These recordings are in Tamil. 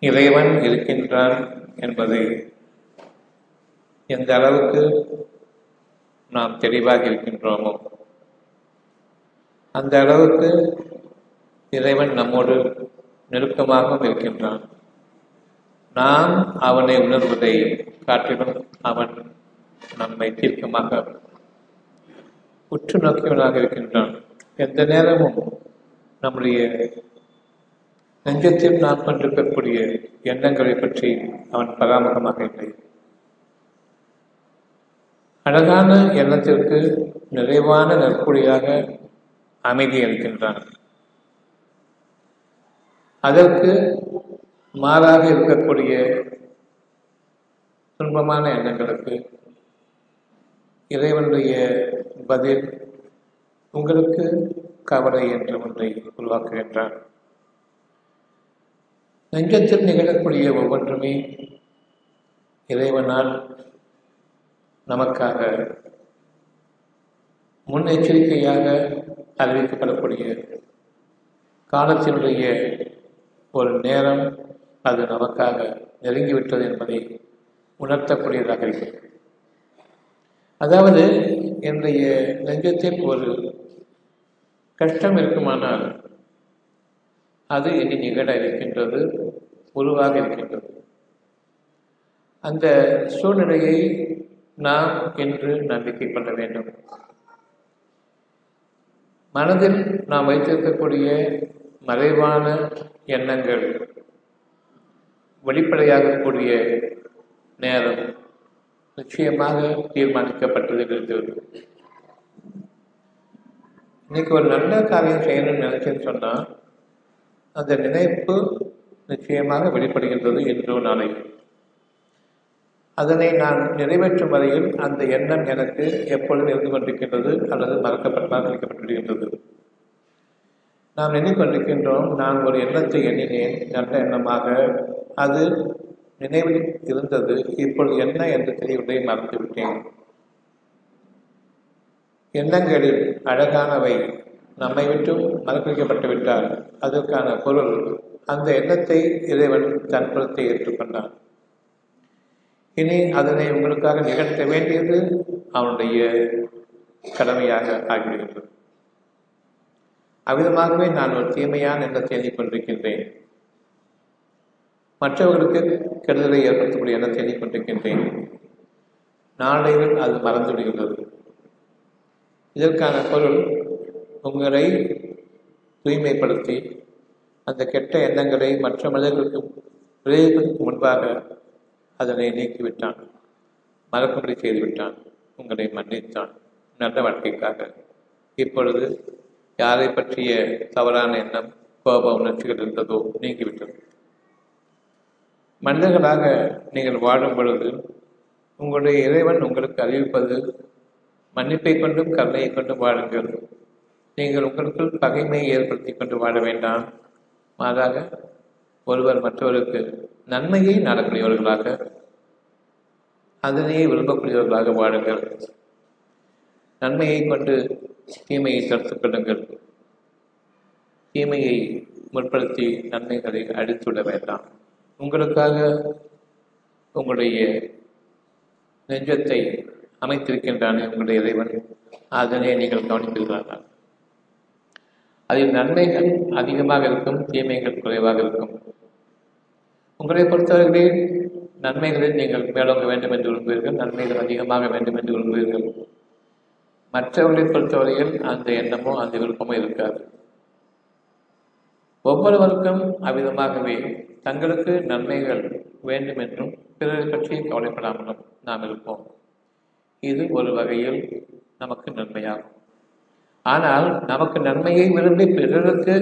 இறைவன் இருக்கின்றான் என்பது எந்த அளவுக்கு நாம் தெளிவாக இருக்கின்றோமோ அந்த அளவுக்கு இறைவன் நம்மோடு நெருக்கமாகவும் இருக்கின்றான். நாம் அவனை உணர்வதை காட்டிலும் அவன் நம்மை தீர்க்கமாக உற்று நோக்கியவனாக இருக்கின்றான். எந்த நேரமும் நம்முடைய நெஞ்சத்தில் நான் கொண்டிருக்கக்கூடிய எண்ணங்களை பற்றி அவன் பராமுகமாக இல்லை. அழகான எண்ணத்திற்கு நிறைவான நற்கொடியாக அமைதி அளிக்கின்றான். அதற்கு மாறாக இருக்கக்கூடிய துன்பமான எண்ணங்களுக்கு இறைவனுடைய பதில் உங்களுக்கு கவலை என்ற ஒன்றை உருவாக்குகின்றான். நெஞ்சத்தில் நிகழக்கூடிய ஒவ்வொன்றுமே இறைவனால் நமக்காக முன்னெச்சரிக்கையாக அறிவிக்கப்படக்கூடிய காலத்தினுடைய ஒரு நேரம் அது நமக்காக நெருங்கிவிட்டது என்பதை உணர்த்தக்கூடியதாக இருக்கிறது. அதாவது என்னுடைய நெஞ்சத்தில் ஒரு கஷ்டம் இருக்குமானால் அது இனி நிகழ இருக்கின்றது உருவாக இருக்கின்றது. அந்த சூழ்நிலையை நாம் என்று நம்பிக்கை கொள்ள வேண்டும். மனதில் நாம் வைத்திருக்கக்கூடிய மறைவான எண்ணங்கள் வெளிப்படையாகக்கூடிய நேரம் நிச்சயமாக தீர்மானிக்கப்பட்டிருக்கிறது இன்னைக்கு ஒரு நல்ல காரியம் செய்யணும்னு நினைச்சேன்னு சொன்னா அந்த நினைப்பு நிச்சயமாக வெளிப்படுகின்றது என்றோ நாளைக்கு அதனை நான் நிறைவேற்றும் வரையில் அந்த எண்ணம் எனக்கு எப்பொழுதும் இருந்து கொண்டிருக்கின்றது அல்லது மறக்கப்பட்டதாக மறக்கடிக்கப்பட்டிருக்கின்றது நாம் எண்ணிக்கொண்டிருக்கின்றோம் நான் ஒரு எண்ணத்தை எண்ணினேன் நல்ல எண்ணமாக. அது நினைவில் இருந்தது இப்பொழுது என்ன என்று தெரியவில்லை மறந்துவிட்டேன். எண்ணங்களில் அழகானவை நம்மை விட்டும் மறக்கடிக்கப்பட்டு விட்டால் அதற்கான பொருள் அந்த எண்ணத்தை இறைவன் தன் புறத்தை ஏற்றுக்கொண்டான். இனி அதனை உங்களுக்காக நிகழ்த்த வேண்டியது அவனுடைய கடமையாக ஆகிவிடுகிறது. அவ்விதமாகவே நான் ஒரு தீமையான எண்ணத்தை கொண்டிருக்கின்றேன். மற்றவர்களுக்கு கெடுதலை ஏற்படுத்தக்கூடிய எண்ணத்தை எண்ணிக்கொண்டிருக்கின்றேன் நாளையில் அது மறந்துவிடுகிறது. இதற்கான பொருள் உங்களை தூய்மைப்படுத்தி அந்த கெட்ட எண்ணங்களை மற்ற மனிதர்களுக்கு விளைவிப்பதற்கு முன்பாக அதனை நீக்கிவிட்டான். மறக்கும்படி செய்துவிட்டான். உங்களை மன்னித்தான். நல்ல வாழ்க்கைக்காக. இப்பொழுது யாரை பற்றிய தவறான எண்ணம் கோப உணர்ச்சிகள் இருந்ததோ நீங்கிவிட்டது. மனிதர்களாக நீங்கள் வாழும் பொழுது உங்களுடைய இறைவன் உங்களுக்கு அறிவிப்பது மன்னிப்பை கொண்டும் கருணையை கொண்டும் வாழுங்கள். நீங்கள் உங்களுக்குள் பகைமையை ஏற்படுத்தி கொண்டு வாழ வேண்டாம். மாறாக ஒருவர் மற்றவருக்கு நன்மையை நாடக்கூடியவர்களாக அதனையே விரும்பக்கூடியவர்களாக வாழுங்கள். நன்மையை கொண்டு தீமையை தடுத்துக் கொள்ளுங்கள். தீமையை முற்படுத்தி நன்மைகளை அடித்துவிட வேண்டாம். உங்களுக்காக உங்களுடைய நெஞ்சத்தை அமைத்திருக்கின்றானே உங்களுடைய இறைவன். அதனை நீங்கள் கவனித்திருக்கிறார்கள் அதில் நன்மைகள் அதிகமாக இருக்கும் தீமைகள் குறைவாக இருக்கும். உங்களை பொறுத்தவர்களே நன்மைகளில் நீங்கள் மேலோங்க வேண்டும் என்று விரும்புவீர்கள் நன்மைகள் அதிகமாக வேண்டும் என்று விரும்புவீர்கள். மற்றவர்களை பொறுத்தவரையில் அந்த எண்ணமோ அந்த விருப்பமோ இருக்காது. ஒவ்வொருவருக்கும் அவ்விதமாகவே தங்களுக்கு நன்மைகள் வேண்டும் என்றும் பிறரை பற்றி கவலைப்படாமலும் நாம் இருப்போம். இது ஒரு வகையில் நமக்கு நன்மையாகும். ஆனால் நமக்கு நன்மையை விரும்பி பிறருக்கு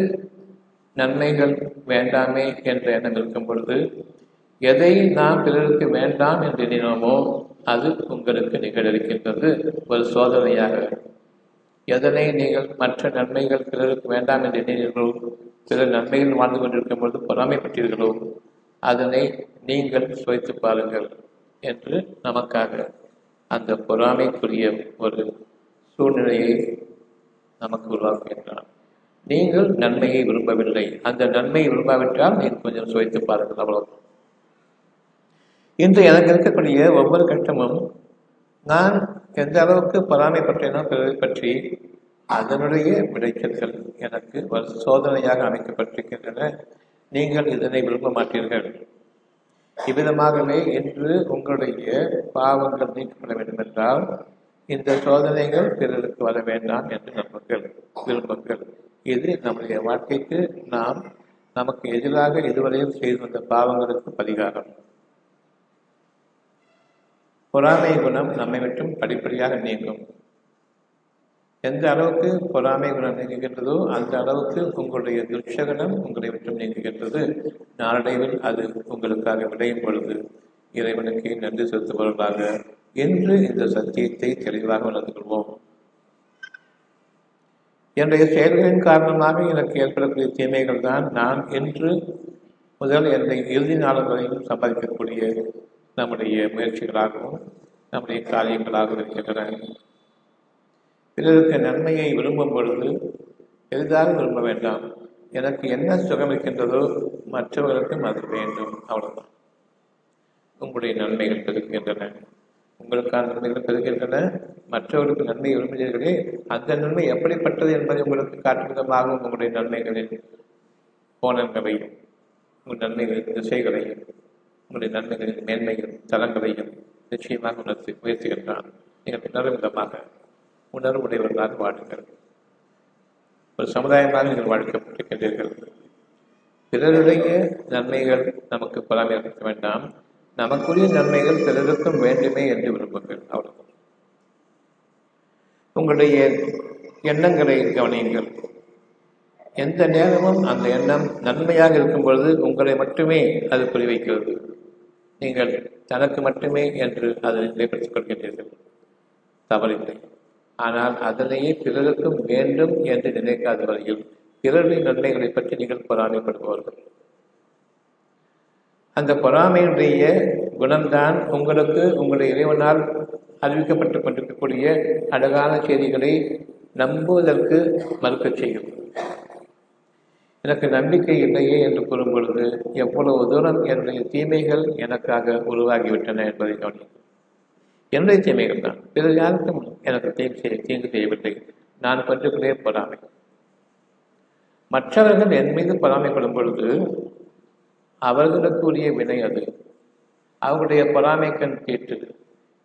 நன்மைகள் வேண்டாமே என்ற எண்ணம் இருக்கும் பொழுது எதை நாம் பிறருக்கு வேண்டாம் என்று எண்ணினோமோ அது உங்களுக்கு நிகழிருக்கின்றது ஒரு சோதனையாக. எதனை நீங்கள் மற்ற நன்மைகள் பிறருக்கு வேண்டாம் என்று எண்ணினீர்களோ பிறர் நன்மைகள் வாழ்ந்து கொண்டிருக்கும் பொழுது பொறாமைப்பட்டீர்களோ அதனை நீங்கள் சுவைத்து பாருங்கள் என்று நமக்காக அந்த பொறாமைக்குரிய ஒரு சூழ்நிலையை நமக்கு உருவாக்குகின்றான். நீங்கள் நன்மையை விரும்பவில்லை. அந்த நன்மையை விரும்பாவிட்டால் நீங்கள் கொஞ்சம் சுவைத்து பாருங்கள் அவ்வளவு இன்று எனக்கு இருக்கக்கூடிய ஒவ்வொரு கட்டமும் நான் எந்த அளவுக்கு பொறாமைப்பட்டேனோ பிறரை பற்றி அதனுடைய விளைச்சல்கள் எனக்கு ஒரு சோதனையாக அமைக்கப்பட்டிருக்கின்றன. நீங்கள் இதனை விரும்ப மாட்டீர்கள். இவ்விதமாகவே இன்று உங்களுடைய பாவங்கள் நீக்கப்பட வேண்டும் என்றால் இந்த சோதனைகள் பிறருக்கு வர வேண்டாம் என்று நம்புங்கள் விரும்புங்கள் இது நம்முடைய வாழ்க்கைக்கு நாம் நமக்கு எதிராக இதுவரையில் செய்து வந்த பாவங்களுக்கு பரிகாரம். பொறாமை குணம் நம்மை மட்டும் படிப்படியாக நீங்கும். எந்த அளவுக்கு பொறாமை குணம் நீங்குகின்றதோ அந்த அளவுக்கு உங்களுடைய துட்சகனம் உங்களை மட்டும் நீங்குகின்றது. நாளடைவில் அது உங்களுக்காக விளையும் பொழுது. இறைவனுக்கு நன்றி செலுத்துபவர்களாக என்று இந்த சத்தியத்தை தெளிவாக உணர்ந்து கொள்வோம். என்னுடைய செயல்களின் காரணமாக எனக்கு ஏற்படக்கூடிய தீமைகள் தான் நான் என்று முதல் என்னை இறுதி நாள் வரையும் சம்பாதிக்கக்கூடிய நம்முடைய முயற்சிகளாகவும் நம்முடைய காரியங்களாகவும் இருக்கின்றன. பிறருக்கு நன்மையை விரும்பும் பொழுது எளிதாக விரும்ப வேண்டாம். எனக்கு என்ன சுகம் இருக்கின்றதோ மற்றவர்களுக்கும் அது வேண்டும். அவ்வளவுதான். உங்களுடைய நன்மைகள் இருக்கின்றன உங்களுக்கான நன்மைகள் பெருகின்றன. மற்றவர்களுக்கு நன்மை விரும்புகிறீர்களே அந்த நன்மை எப்படிப்பட்டது என்பதை உங்களுக்கு காட்டும் விதமாகவும் உங்களுடைய நன்மைகளின் கோணங்களையும் உங்கள் நன்மைகளின் திசைகளையும் உங்களுடைய நன்மைகளின் மேன்மைகள் தலங்களையும் நிச்சயமாக உணர்த்தி உயர்த்துகின்றான். நீங்கள் உணரும் விதமாக உணர்வுடையவர்களாக வாழுங்கள் ஒரு சமுதாயமாக நீங்கள் வாழ்க்கப்பட்டிருக்கின்றீர்கள் பிறருடைய நன்மைகள் நமக்கு பராமரிக்க வேண்டாம். நமக்குரிய நன்மைகள் பிறருக்கும் வேண்டுமே என்று விரும்புங்கள். அவ்வளவு உங்களுடைய எண்ணங்களை கவனியுங்கள். எந்த நேரமும் அந்த எண்ணம் நன்மையாக இருக்கும் பொழுது உங்களை மட்டுமே அது குறிவைக்கிறது. நீங்கள் தனக்கு மட்டுமே என்று அதை நிலைப்படுத்திக் கொள்கின்றீர்கள். தவறில்லை. ஆனால் அதனையே பிறருக்கும் வேண்டும் என்று நினைக்காத வரையில் பிறருடைய நன்மைகளை பற்றி நீங்கள் பொறாமைப்படுபவர்கள் அந்த பொறாமையுடைய குணம்தான் உங்களுக்கு உங்களுடைய இறைவனால் அறிவிக்கப்பட்டுக் கொண்டிருக்கக்கூடிய அழகான செய்திகளை நம்புவதற்கு மறுக்கச் செய்யும். எனக்கு நம்பிக்கை இல்லையே என்று கூறும் பொழுது எவ்வளவு தூரம் என்னுடைய தீமைகள் எனக்காக உருவாகிவிட்டன என்பதை கவனிக்கும் என்னுடைய தீமைகள் தான். பிறகு யாருக்கும் எனக்கு தீங்கு செய்ய தீங்கு செய்யவில்லை. நான் பற்றுகளே பொறாமை. மற்றவர்கள் என் மீது பொறாமைப்படும் பொழுது அவர்களுக்குரிய வினை அது. அவர்களுடைய பொறாமைக்கண் கேட்டு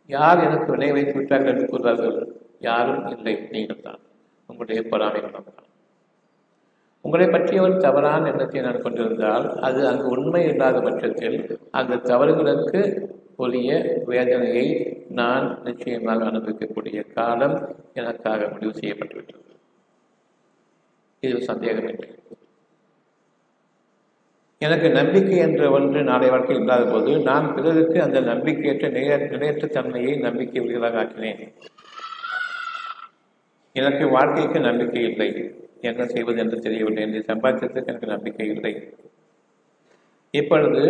யார் எனக்கு வினை வைத்து விட்டார்கள் என்று கூறுவார்கள் யாரும் இல்லை நீங்கள் தான். உங்களுடைய பொறாமை குணம் தான். உங்களை பற்றிய ஒரு தவறான எண்ணத்தை நான் கொண்டிருந்தால் அது அங்கு உண்மை இல்லாத பட்சத்தில் அந்த தவறுகளுக்கு உரிய வேதனையை நான் நிச்சயமாக அனுபவிக்கக்கூடிய காலம் எனக்காக முடிவு செய்யப்பட்டுவிட்டது. இது சந்தேகமில்லை. எனக்கு நம்பிக்கை என்ற ஒன்று நாளை வாழ்க்கையில் இல்லாத போது நான் பிறருக்கு அந்த நம்பிக்கையற்ற நிலைய நிலையற்ற தன்மையை நம்பிக்கை உரியதாக ஆக்கினேன். எனக்கு வாழ்க்கைக்கு நம்பிக்கை இல்லை. என்ன செய்வது என்று தெரியவில்லை. என்று சம்பாதித்ததுக்கு எனக்கு நம்பிக்கை இல்லை. இப்பொழுது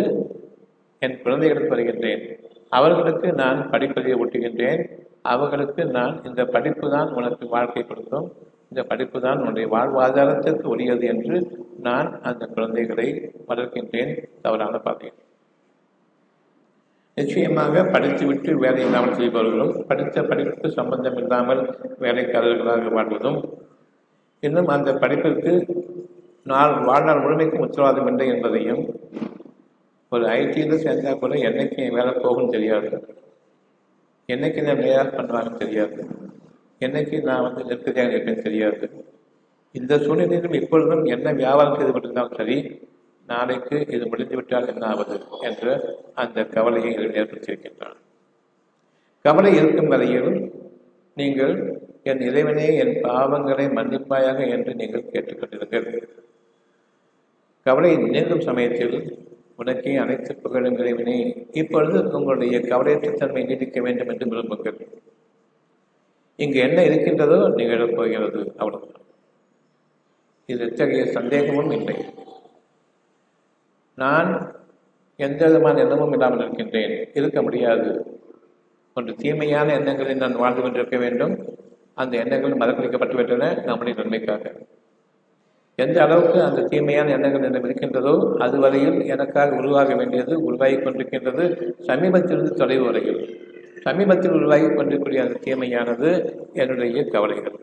என் குழந்தைகளுக்கு வருகின்றேன். அவர்களுக்கு நான் படிப்பதை ஒட்டுகின்றேன். அவர்களுக்கு நான் இந்த படிப்பு தான் உனக்கு வாழ்க்கை கொடுக்கும். இந்த படிப்பு தான் உன்னுடைய வாழ்வாதாரத்திற்கு உரியது என்று நான் அந்த குழந்தைகளை வளர்க்கின்றேன் தவறான பார்த்தேன் நிச்சயமாக படித்துவிட்டு வேலை இல்லாமல் செய்பவர்களும் படித்த படிப்புக்கு சம்பந்தம் இல்லாமல் வேலைக்காரர்களாக வாழ்வதும் இன்னும் அந்த படிப்பிற்கு நாள் வாழ்நாள் முழுமைக்கும் உத்தரவாதம் இல்லை என்பதையும் ஒரு ஐடியில் சேர்ந்தால் கூட என்னைக்கு வேலை போகும் தெரியாது. என்னைக்கு என்ன லே பண்ணுவாங்கன்னு தெரியாது. என்னைக்கு நான் வந்து நிற்கிறேன் இருப்பேன் தெரியாது. இந்த சூழ்நிலையிலும் இப்பொழுதும் என்ன வியாபாரம் செய்து கொண்டிருந்தாலும் சரி நாளைக்கு இது முடிந்துவிட்டால் என்ன ஆவது என்ற அந்த கவலையை ஏற்படுத்தியிருக்கின்றான் கவலை இருக்கும் வரையில் நீங்கள் என் இறைவனே என் பாவங்களை மன்னிப்பாயாக என்று நீங்கள் கேட்டுக்கொண்டிருங்கள். கவலை நீங்கும் சமயத்தில் உனக்கே அனைத்து புகழும் இறைவனே இப்பொழுது உங்களுடைய கவலையற்ற தன்மை நீடிக்க வேண்டும் என்று விரும்புங்கள். இங்கு என்ன இருக்கின்றதோ நிகழப் போகிறது. அவ்வளவுதான். இது எத்தகைய சந்தேகமும் இல்லை. நான் எந்த விதமான எண்ணமும் இல்லாமல் இருக்கின்றேன். இருக்க முடியாது. ஒன்று தீமையான எண்ணங்களில் நான் வாழ்ந்து கொண்டிருக்க வேண்டும். அந்த எண்ணங்கள் மதக்களிக்கப்பட்டு விட்டன. நம்முடைய நன்மைக்காக. எந்த அளவுக்கு அந்த தீமையான எண்ணங்கள் என்னிடம் இருக்கின்றதோ அதுவரையில் எனக்காக உருவாக வேண்டியது உருவாகி கொண்டிருக்கின்றது சமீபத்திலிருந்து தொலைவு வரையில். சமீபத்தில் உருவாகி கொண்டிருக்கூடிய அந்த தீமையானது என்னுடைய கவலைகள்.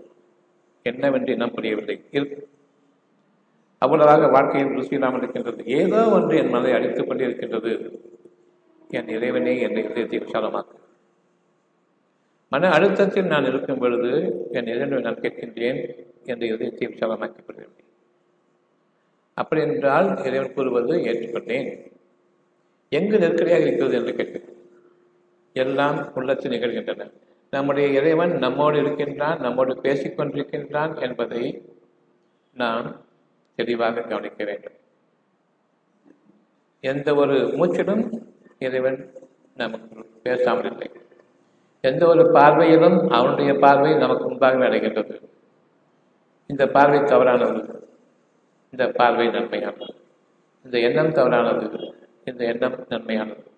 என்னவென்று இனம் புரியவில்லை. இருக்கு அவ்வளவாக வாழ்க்கையில் ருசியில்லாமல் இருக்கின்றது. ஏதோ ஒன்று என் மனதை அடித்துக் கொண்டிருக்கின்றது. என் இறைவனே என்னை இதயத்தை விசாலமாக்கு. மன அழுத்தத்தில் நான் இருக்கும் பொழுது என் இறைவனை நான் கேட்கின்றேன் என்ற இதயத்தை விசாலமாக்கிக் கொள்கிறேன் அப்படி என்றால் இறைவன் கூறுவது ஏற்றுக்கொண்டேன். எங்கு நெருக்கடியாக இருக்கிறது என்று கேட்கிறேன். எல்லாம் உள்ளத்தில் நிகழ்கின்றன. நம்முடைய இறைவன் நம்மோடு இருக்கின்றான் நம்மோடு பேசிக் கொண்டிருக்கின்றான் என்பதை நாம் தெளிவாக கவனிக்க வேண்டும். எந்த ஒரு மூச்சிலும் இறைவன் நமக்கு பேசாமல் இல்லை. எந்த ஒரு பார்வையிலும் அவனுடைய பார்வை நமக்கு முன்பாக அடைகின்றது. இந்த பார்வை தவறானது. இந்த பார்வை நன்மையானது. இந்த எண்ணம் தவறானது. இந்த எண்ணம் நன்மையானது.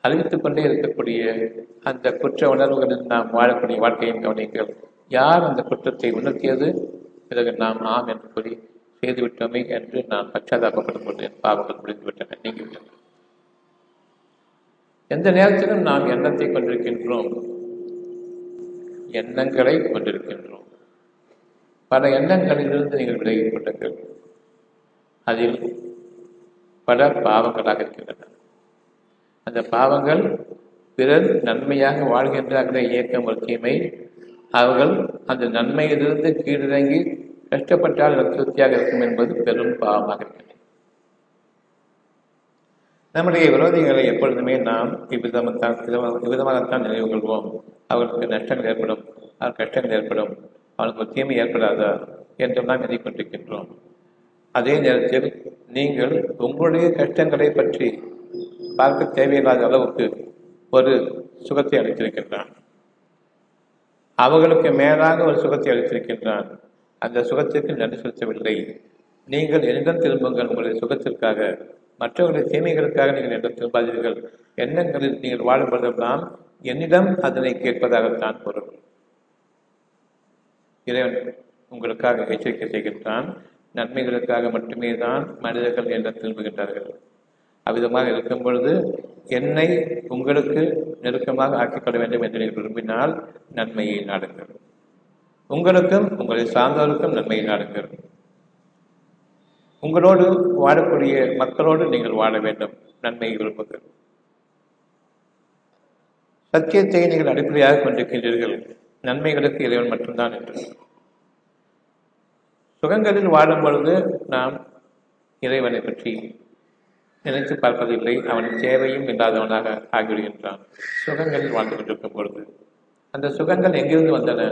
அறிவித்துக் கொண்டே இருக்கக்கூடிய அந்த குற்ற உணர்வுகளில் நாம் வாழக்கூடிய வாழ்க்கையின் கவனிங்கள் யார் அந்த குற்றத்தை உணர்த்தியது? பிறகு நாம் ஆம் என்று கூறி செய்துவிட்டோமே என்று நான் பச்சாதாபப்படும் போது என் பாவங்கள் முடிந்துவிட்டன. நீங்கிவிட்டன. எந்த நேரத்திலும் நாம் எண்ணத்தை கொண்டிருக்கின்றோம். எண்ணங்களை கொண்டிருக்கின்றோம். பல எண்ணங்களிலிருந்து நீங்கள் விலகிக் கொண்டீர்கள் அதில் பல பாவங்களாக இருக்கின்றன. அந்த பாவங்கள் பிறர் நன்மையாக வாழ்கின்றார்களே இயக்கம் ஒரு தீமை அவர்கள் அந்த நன்மையிலிருந்து கீழிறங்கி கஷ்டப்பட்டால் எனக்கு திருப்தியாக இருக்கும் என்பது பெரும் பாவமாக இருக்கின்றது நம்முடைய விரோதிகளை எப்பொழுதுமே நாம் இவ்விதமாகத்தான் இவ்விதமாகத்தான் நினைவு கொள்வோம். அவர்களுக்கு நஷ்டங்கள் ஏற்படும் அவர் கஷ்டங்கள் ஏற்படும் அவனுக்கு தீமை ஏற்படாதா என்று நாம் எண்ணிக்கொண்டிருக்கின்றோம் அதே நேரத்தில் நீங்கள் உங்களுடைய கஷ்டங்களை பற்றி பார்க்க தேவையில்லாத அளவுக்கு ஒரு சுகத்தை அளித்திருக்கின்றான். அவர்களுக்கு மேலாக ஒரு சுகத்தை அளித்திருக்கின்றான். அந்த சுகத்திற்கு நன்றி செலுத்தவில்லை. நீங்கள் என்னிடம் திரும்புங்கள். உங்களுடைய சுகத்திற்காக மற்றவர்களுடைய தீமைகளுக்காக நீங்கள் என்னிடம் திரும்பாதீர்கள். எண்ணங்களில் நீங்கள் வாழும் பொழுதெல்லாம் என்னிடம் அதனை கேட்பதாகத்தான் பொருள். இறைவன் உங்களுக்காக எச்சரிக்கை செய்கின்றான். நன்மைகளுக்காக மட்டுமே தான் மனிதர்கள் என்ற திரும்புகின்றார்கள். அவ்விதமாக இருக்கும் பொழுது என்னை உங்களுக்கு நெருக்கமாக ஆக்கிக்கொள்ள வேண்டும் என்று நீங்கள் விரும்பினால் நன்மையை நாடுங்கள். உங்களுக்கும் உங்களை சார்ந்தவருக்கும் நன்மையை நாடுங்கள். உங்களோடு வாழக்கூடிய மக்களோடு நீங்கள் வாழ வேண்டும். நன்மையை விரும்புங்கள். சத்தியத்தை நீங்கள் அடிப்படையாக கொண்டிருக்கின்றீர்கள். நன்மைகளுக்கு இறைவன் மட்டும்தான் என்று. சுகங்களில் வாழும் பொழுது நாம் இறைவனை பற்றி நினைத்து பார்ப்பதில்லை. அவன் தேவையும் இல்லாதவனாக ஆகிவிடுகின்றான். சுகங்களில் வாழ்ந்து கொண்டிருக்கும் பொழுது. அந்த சுகங்கள் எங்கிருந்து வந்தன?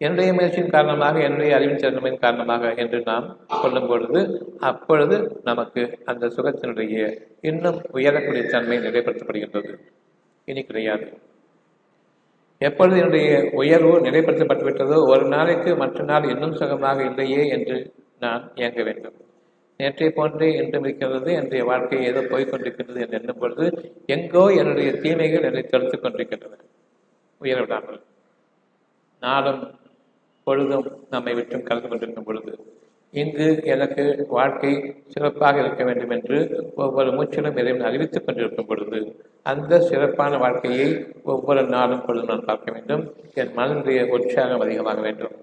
என்னுடைய முயற்சியின் காரணமாக என்னுடைய அறிவின் திறமையின் காரணமாக என்று நாம் சொல்லும் பொழுது அப்பொழுது நமக்கு அந்த சுகத்தினுடைய இன்னும் உயரக்கூடிய தன்மை நிலைப்படுத்தப்படுகின்றது. இனி கிடையாது. எப்பொழுது என்னுடைய உயர்வு நிலைப்படுத்தப்பட்டுவிட்டதோ ஒரு நாளைக்கு மற்ற நாள் இன்னும் சுகமாக இல்லையே என்று நான் இயங்க வேண்டும். நேற்றை போன்றே என்றும் இருக்கிறது என்னுடைய வாழ்க்கை ஏதோ போய்கொண்டிருக்கின்றது என்று எண்ணும் பொழுது எங்கோ என்னுடைய தீமைகள் என்னை தடுத்துக் கொண்டிருக்கின்றன. உயரவிடாமல். நாளும் பொழுதும் நம்மை விட்டும் கலந்து கொண்டிருக்கும் பொழுது இங்கு எனக்கு வாழ்க்கை சிறப்பாக இருக்க வேண்டும் என்று ஒவ்வொரு மூச்சிலும் இறைவன் அறிவித்துக் கொண்டிருக்கும் பொழுது அந்த சிறப்பான வாழ்க்கையை ஒவ்வொரு நாளும் பொழுதும் நான் பார்க்க வேண்டும். என் மனதினுடைய உற்சாகம் அதிகமாக வேண்டும்.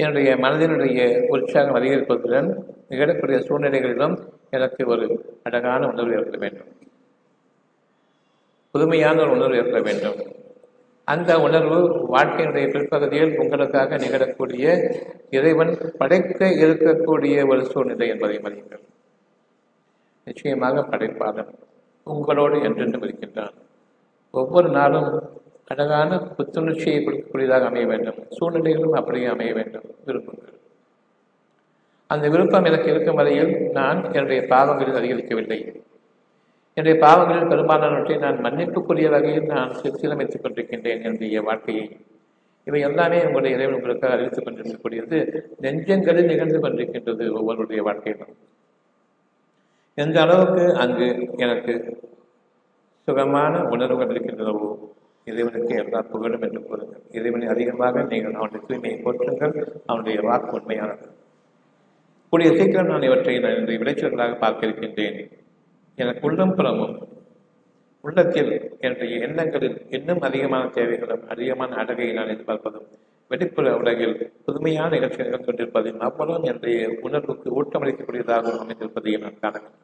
என்னுடைய மனதினுடைய உற்சாகம் அதிகரிப்பதுடன் நிகழக்கூடிய சூழ்நிலைகளிலும் எனக்கு ஒரு அழகான உணர்வு ஏற்பட வேண்டும். புதுமையான ஒரு உணர்வு ஏற்பட வேண்டும். அந்த உணர்வு வாழ்க்கையினுடைய பிற்பகுதியில் உங்களுக்காக நிகழக்கூடிய இறைவன் படைக்க இருக்கக்கூடிய ஒரு சூழ்நிலை என்பதை மதியுங்கள். நிச்சயமாக படைப்பாளன் உங்களோடு என்றென்றும் இருக்கின்றான். ஒவ்வொரு நாளும் அழகான புத்துணர்ச்சியை கொடுக்கக்கூடியதாக அமைய வேண்டும். சூழ்நிலைகளும் அப்படியே அமைய வேண்டும். விருப்பங்கள். அந்த விருப்பம் எனக்கு இருக்கும் வரையில் நான் என்னுடைய பாவங்களில் அதிகரிக்கவில்லை. என்னுடைய பாவங்களில் பெரும்பாலானவற்றை நான் மன்னிப்புக்குரிய வகையில் நான் சீரமைத்துக் கொண்டிருக்கின்றேன் என்னுடைய வாழ்க்கையை. இவை எல்லாமே உங்களுடைய இறைவன் உங்களுக்காக அறிவித்துக் கொண்டிருக்கக்கூடியது நெஞ்சங்களில் நிகழ்ந்து கொண்டிருக்கின்றது ஒவ்வொருடைய வாழ்க்கையிலும். எந்த அளவுக்கு அங்கு எனக்கு சுகமான உணர்வுகள் இருக்கின்றனவோ இறைவனுக்கு எல்லா புகழும் என்று கூறுங்கள். இறைவனை அதிகமாக நீங்கள் அவனுடைய தூய்மையை போற்றுங்கள் அவனுடைய வாக்கு உண்மையானது. கூடிய சீக்கிரம் நான் இவற்றை நான் இன்று விளைச்சல்களாக பார்க்க இருக்கின்றேன் எனக்கு உள்ளம் புறமும் உள்ளத்தில் என்னுடைய எண்ணங்களில் இன்னும் அதிகமான தேவைகளும் அதிகமான அழகை நான் எதிர்பார்ப்பதும் வெளிப்புற உலகில் புதுமையான நிகழ்ச்சிகள் நிகழ்ந்து கொண்டிருப்பதையும் அவ்வளவும் என்னுடைய உணர்வுக்கு ஊட்டமளிக்கக்கூடியதாக அமைந்திருப்பதையும் நான் காணலாம்.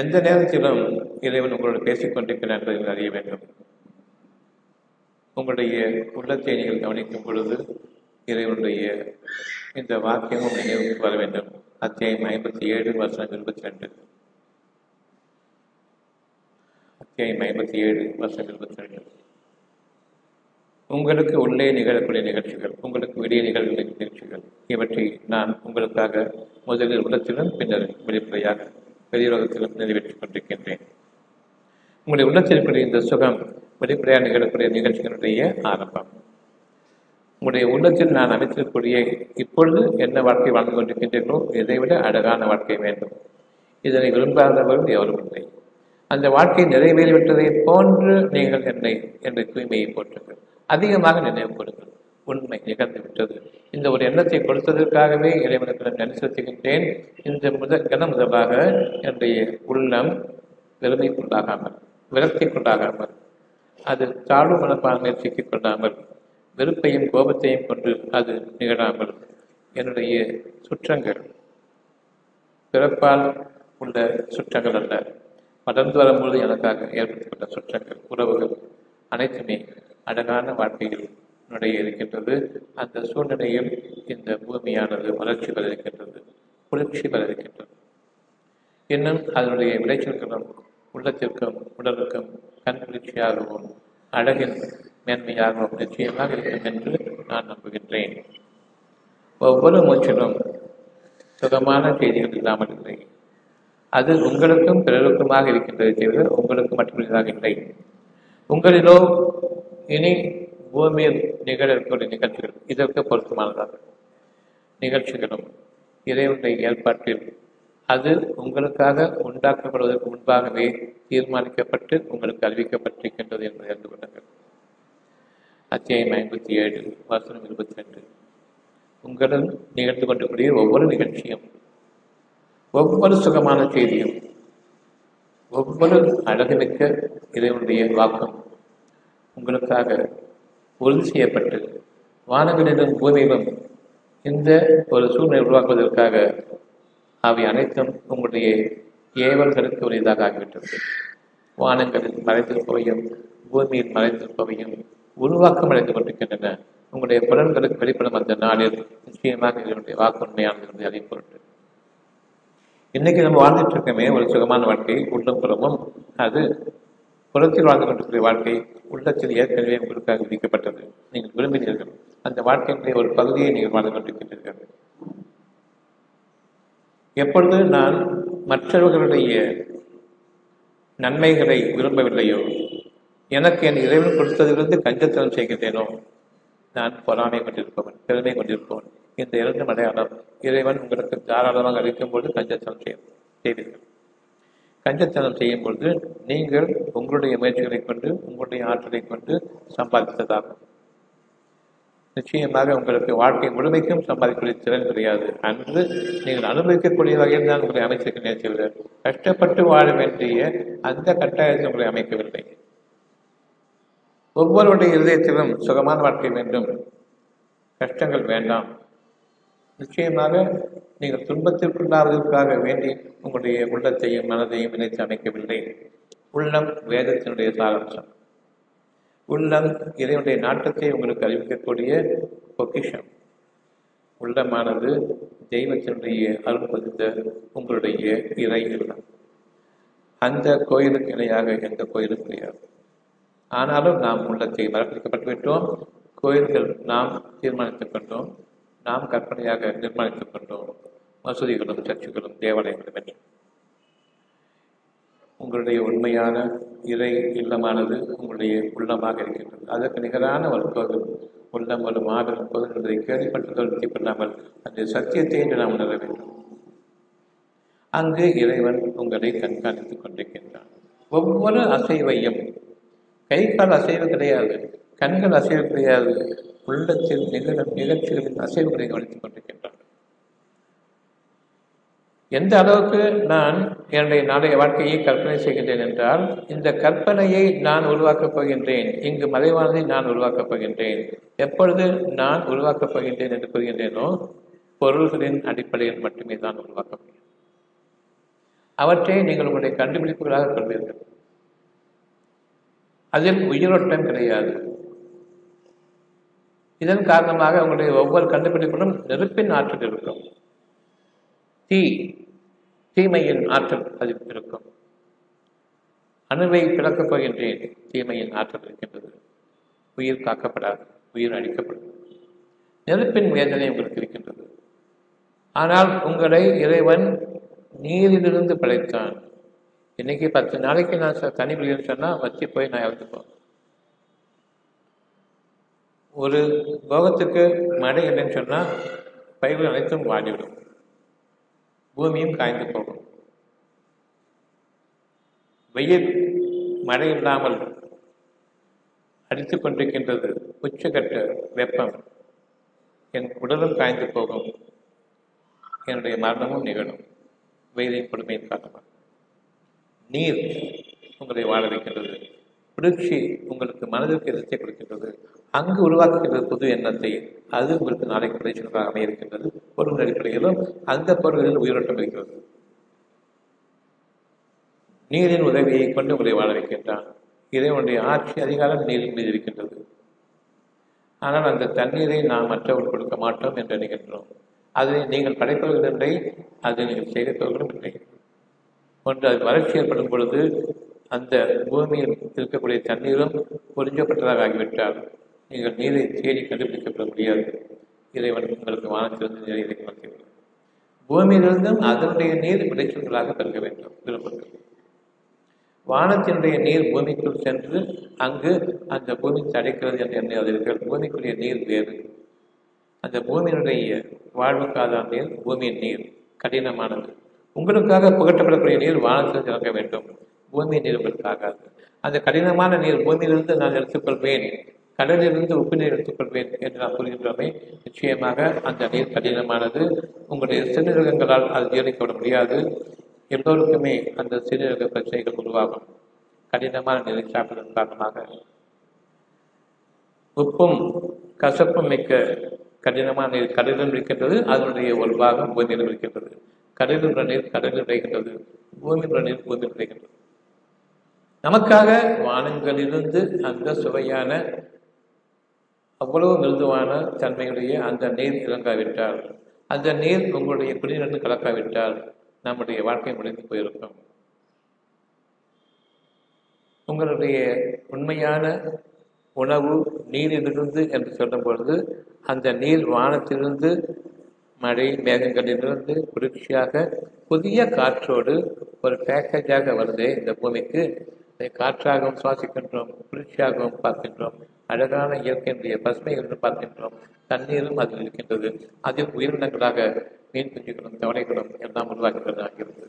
எந்த நேரத்திலும் இறைவன் உங்களோடு பேசிக்கொண்டிருக்கிறார் என்பதை நீங்கள் அறிய வேண்டும். உங்களுடைய உள்ளத்தை நீங்கள் கவனிக்கும் பொழுது இறைவனுடைய இந்த வாக்கியமும் நினைவுக்கு வர வேண்டும். அத்தியாயம் ஐம்பத்தி ஏழு வருஷம் இருபத்தி ரெண்டு. அத்தியாயம் ஐம்பத்தி ஏழு வருஷம் இருபத்தி ரெண்டு. உங்களுக்கு உள்ளே நிகழக்கூடிய நிகழ்ச்சிகள் உங்களுக்கு வெளியே நிகழக்கூடிய நிகழ்ச்சிகள் இவற்றை நான் உங்களுக்காக முதலில் உள்ளத்திலும் பின்னர் வெளிப்படையாக வெளியுலகத்திலும் நிறைவேற்றிக் கொண்டிருக்கின்றேன். உங்களுடைய உள்ளத்திற்குரிய இந்த சுகம் வெளிப்படையாக நிகழக்கூடிய நிகழ்ச்சிகளுடைய ஆரம்பம். உங்களுடைய உள்ளத்தில் நான் அமைத்திருக்கக்கூடிய இப்பொழுது என்ன வாழ்க்கை வாழ்ந்து கொண்டிருக்கின்றீர்களோ இதைவிட அழகான வாழ்க்கை வேண்டும். இதனை விரும்பாதவர்கள் எவரும் இல்லை. அந்த வாழ்க்கை நிறைவேறிவிட்டதை போன்று நீங்கள் என்னை என்ற தூய்மையை போற்றுங்கள். அதிகமாக நினைவு கொடுங்கள் உண்மை நிகழ்ந்துவிட்டது இந்த ஒரு எண்ணத்தை கொடுத்ததற்காகவே இறைவனுக்கு நான் நன்றி செலுத்துகின்றேன். இந்த முதல் கன முதலாக என்னுடைய உள்ளம் வெறுமைக்குள்ளாகாமல் விரக்திக்குள்ளாகாமல் அது தாழ்வு மனப்பான்மை சிக்கிக் கொள்ளாமல் வெறுப்பையும் கோபத்தையும் கொண்டு அது நிகழாமல் என்னுடைய சுற்றங்கள் பிறப்பால் உள்ள சுற்றங்கள் அல்ல. வளர்ந்து வரும்போது எனக்காக ஏற்பட்டுக்கொண்ட சுற்றங்கள் உறவுகள் அனைத்துமே அழகான வாழ்க்கையில் நுழைய இருக்கின்றது. அந்த சூழ்நிலையில் இந்த பூமியானது வளர்ச்சி பெற இருக்கின்றது. குளிர்ச்சி பெற இருக்கின்றது. இன்னும் அதனுடைய விளைச்சல்களும் உள்ளத்திற்கும் உடலுக்கும் கண் குளிர்ச்சியாகவும் அழகின் மேன்மையாகவும் நிச்சயமாக இருக்கும் என்று நான் நம்புகின்றேன். ஒவ்வொரு மூச்சிலும் சுகமான செய்திகள் இல்லாமல் இல்லை. அது உங்களுக்கும் பிறருக்குமாக இருக்கின்றது தவிர உங்களுக்கு மட்டுமில்லாக இல்லை. உங்களிலோ இனி பூமியில் நிகழக்கூடிய நிகழ்ச்சிகள் இதற்கு பொருத்தமானதாக. நிகழ்ச்சிகளும் இறைவனுடைய ஏற்பாட்டில் அது உங்களுக்காக உண்டாக்கப்படுவதற்கு முன்பாகவே தீர்மானிக்கப்பட்டு உங்களுக்கு அறிவிக்கப்பட்டிருக்கின்றது என்பதை அறிந்து கொள்ளுங்கள். அத்தியாயம் ஐம்பத்தி ஏழு வசனம் இருபத்தி ரெண்டு. உங்களுடன் நிகழ்ந்து கொண்டக்கூடிய ஒவ்வொரு நிகழ்ச்சியும் ஒவ்வொரு சுகமான செய்தியும் ஒவ்வொரு அழகுமிக்க இதனுடைய வாக்கம் உங்களுக்காக உறுதி செய்யப்பட்டு வானங்களிலும் பூமியிலும் இந்த ஒரு சூழ்நிலை உருவாக்குவதற்காக அவை அனைத்தும் உங்களுடைய ஏவல்களுக்கு உரியதாக ஆகிவிட்டது. வானங்களில் மறைந்திருப்பவையும் பூமியில் மறைந்திருப்பவையும் உருவாக்கம் அடைந்து கொண்டிருக்கின்றன. உங்களுடைய புலன்களுக்கு வெளிப்படும் அந்த நாளில் நிச்சயமாக இதனுடைய வாக்குண்மையானது அதை பொருட்டு. இன்னைக்கு நம்ம வாழ்ந்துட்டு இருக்கமே ஒரு சுகமான வாழ்க்கை உள்ளம் புறமும். அது புறத்தில் வாழ்ந்து கொண்டிருக்கிற வாழ்க்கை உள்ளத்தில் ஏற்கனவே உங்களுக்காக விதிக்கப்பட்டது. நீங்கள் விரும்பினீர்கள். அந்த வாழ்க்கையினுடைய ஒரு பகுதியை நீங்கள் வாழ்ந்து கொண்டிருக்கின்றீர்கள் எப்பொழுது நான் மற்றவர்களுடைய நன்மைகளை விரும்பவில்லையோ எனக்கு என் இறைவன் கொடுத்ததிலிருந்து கஞ்சத்தனம் செய்கின்றேனோ நான் பொறாமை கொண்டிருப்பவன் பெருமை கொண்டிருப்பவன். இந்த இரண்டு அடையாளம் இறைவன் உங்களுக்கு தாராளமாக அளிக்கும் போது கஞ்சத்தனம் செய்வீர்கள். கஞ்சத்தனம் செய்யும் பொழுது நீங்கள் உங்களுடைய முயற்சிகளை கொண்டு உங்களுடைய ஆற்றலை கொண்டு சம்பாதித்ததாகும் நிச்சயமாக உங்களுக்கு வாழ்க்கை முழுமைக்கும் சம்பாதிக்கக்கூடிய திறன் கிடையாது. அன்று நீங்கள் அனுபவிக்கக்கூடிய வகையில் தான் உங்களை அமைச்சிருக்கிறேன் தவிர கஷ்டப்பட்டு வாழ வேண்டிய அந்த கட்டாயத்தை உங்களை அமைக்கவில்லை. ஒவ்வொருவருடைய இதயத்திலும் சுகமான வாழ்க்கை வேண்டும். கஷ்டங்கள் வேண்டாம். நிச்சயமாக நீங்கள் துன்பத்திற்குள்ளாவதற்காக வேண்டி உங்களுடைய உள்ளத்தையும் மனதையும் இணைத்து அமைக்கவில்லை உள்ளம் வேதத்தினுடைய சாரம்சம் உள்ளம் இதனுடைய நாட்டத்தை உங்களுக்கு அறிவிக்கக்கூடிய பொக்கிஷம். உள்ளமானது தெய்வத்தினுடைய அருள் உங்களுடைய இறை இல்லம் அந்த கோயிலுக்கு இணையாக எந்த கோயிலும் கிடையாது. ஆனாலும் நாம் உள்ளத்தை மரப்பிக்கப்பட்டு விட்டோம் கோயில்கள் நாம் தீர்மானித்துக் கொண்டோம். நாம் கற்பனையாக நிர்மாணித்துக் கொண்டோம் மசூதிகளும் சர்ச்சுகளும் தேவாலயங்களும் உங்களுடைய உண்மையான இறை இல்லமானது உங்களுடைய உள்ளமாக இருக்கின்றது. அதற்கு நிகரான ஒரு கோவில் உள்ளம் ஒரு மாபெரும் கோவில் என்பதை கேள்விப்பட்டு பண்ணாமல் அந்த சத்தியத்தை என்று நாம் உணர வேண்டும். அங்கு இறைவன் உங்களை கண்காணித்துக் கொண்டிருக்கின்றான். ஒவ்வொரு அசைவையும் கை கால் அசைவு கிடையாது கண்கள் அசைவு கிடையாது உள்ளத்தில் நிகழும் நிகழ்ச்சிகளின் அசைவுகளை கவனித்துக் கொண்டிருக்கின்றார்கள் எந்த அளவுக்கு நான் என்னுடைய நாளைய வாழ்க்கையை கற்பனை செய்கின்றேன் என்றால் இந்த கற்பனையை நான் உருவாக்கப் போகின்றேன் இங்கு மறைவானதை நான் உருவாக்கப் போகின்றேன் எப்பொழுது நான் உருவாக்கப் போகின்றேன் என்று கூறுகின்றேனோ பொருள்களின் அடிப்படையில் மட்டுமே தான் உருவாக்க முடியும் அவற்றை நீங்கள் உங்களுடைய கண்டுபிடிப்புகளாக கொள்வீர்கள். அதில் உயிரோட்டம் கிடையாது. இதன் காரணமாக அவங்களுடைய ஒவ்வொரு கண்டுபிடிப்பிலும் நெருப்பின் ஆற்றல் இருக்கும். தீ தீமையின் ஆற்றல் அதில் இருக்கும் அணுவை பிளக்கப் போகின்றேன் தீமையின் ஆற்றல் இருக்கின்றது. உயிர் காக்கப்படாது உயிர் அழிக்கப்படும். நெருப்பின் வேதனை உங்களுக்கு இருக்கின்றது. ஆனால் உங்களை இறைவன் நீரிலிருந்து படைத்தான். இன்னைக்கு பத்து நாளைக்கு நான் தனி குளியல் சொன்னால் வச்சு போய் நான் இறந்துப்போம். ஒரு போகத்துக்கு மழை இல்லைன்னு சொன்னால் பயிர்கள் அனைத்தும் வாடிவிடும். பூமியும் காய்ந்து போகும். வெயில் மழை இல்லாமல் அடித்து கொண்டிருக்கின்றது உச்சகட்ட வெப்பம். என் உடலும் காய்ந்து போகும். என்னுடைய மரணமும் நிகழும். வெயிலின் கொடுமையின் காரணமாக. நீர் உங்களை வாழ வைக்கின்றது. புரட்சி உங்களுக்கு மனதிற்கு எதிர்த்தை கொடுக்கின்றது. அங்கு உருவாக்குகின்ற புது எண்ணத்தை அது உங்களுக்கு நாளைக்கு பிரச்சனையாக அமையிருக்கின்றது பொருள் அடிப்படையிலும் அந்த பொருள்களில் உயிரோட்டம் இருக்கிறது. நீரின் உதவியை கொண்டு உங்களை வாழ வைக்கின்றான். இறைவனுடைய ஆட்சி அதிகாரம் நீரின் மீது இருக்கின்றது. ஆனால் அந்த தண்ணீரை நாம் மற்றவர்கள் கொடுக்க மாட்டோம் என்று நினைக்கின்றோம். அதை நீங்கள் படைப்பவர்கள் இல்லை அதை நீங்கள் சேகரிப்பவர்களும் இல்லை. ஒன்று அது வறட்சி ஏற்படும் பொழுது அந்த பூமியில் இருக்கக்கூடிய தண்ணீரும் உறிஞ்சப்பட்டதாக ஆகிவிட்டால் நீங்கள் நீரை தேடி கண்டுபிடிக்கப்பட முடியாது. இறைவன் உங்களுக்கு வானத்திலிருந்து நீரை இறக்கி பூமியிலிருந்தும் அதனுடைய நீர் விளைச்சல்களாக பெருக வேண்டும். விரும்புகிறது வானத்தினுடைய நீர் பூமிக்குள் சென்று அங்கு அந்த பூமி தடைக்கிறது என்று எண்ணியாதீர்கள் பூமிக்குரிய நீர் வேறு. அந்த பூமியினுடைய வாழ்வுக்காதான் நீர் பூமியின் நீர் கடினமானது. உங்களுக்காக புகட்டப்படக்கூடிய நீர் வானத்தில் இறங்க வேண்டும். பூமியை நீர் அந்த கடினமான நீர் பூமியிலிருந்து நான் எடுத்துக்கொள்வேன். கடலிலிருந்து உப்பு நீர் எடுத்துக்கொள்வேன் என்று நான் கூறுகின்றோமே. நிச்சயமாக அந்த நீர் கடினமானது உங்களுடைய சிறுநீரகங்களால் அது ஜீரணிக்கப்பட முடியாது. எல்லோருக்குமே அந்த சிறுநீரக பிரச்சனைகள் உருவாகும். கடினமான நீரை சாப்பிடுவதன் காரணமாக. உப்பும் கசப்பும் மிக்க கடினமான நீர் கடலிலும் இருக்கின்றது. அதனுடைய ஒரு பாகம் பூமியிலும் இருக்கின்றது. கடலில் உள்ள நீர் கடலில் விளைகின்றது. பூமியில் உள்ள நீர் பூமியில் விளைகின்றது. நமக்காக வானங்களிலிருந்து அந்த சுவையான அவ்வளவு மிருதுவான தன்மையுடைய அந்த நீர் இறங்காவிட்டால் அந்த நீர் உங்களுடைய குடிநீரில் கலக்காவிட்டால் நம்முடைய வாழ்க்கை முடிந்து போயிருக்கும். உங்களுடைய உண்மையான உணவு நீரிலிருந்து என்று சொல்லும் பொழுது அந்த நீர் வானத்திலிருந்து மழை மேகங்களிலிருந்து குளிர்ச்சியாக புதிய காற்றோடு ஒரு பேக்கேஜாக வருது இந்த பூமிக்கு. காற்றாகவும் சுவாசிக்கின்றோம் குளிர்ச்சியாகவும் பார்க்கின்றோம். அழகான இயற்கையினுடைய பசுமை என்று பார்க்கின்றோம். தண்ணீரும் அதில் இருக்கின்றது. அதில் உயிரினங்களாக மீன் குஞ்சுகளும் தவளைகளும் எல்லாம் உருவாகிறது ஆகிறது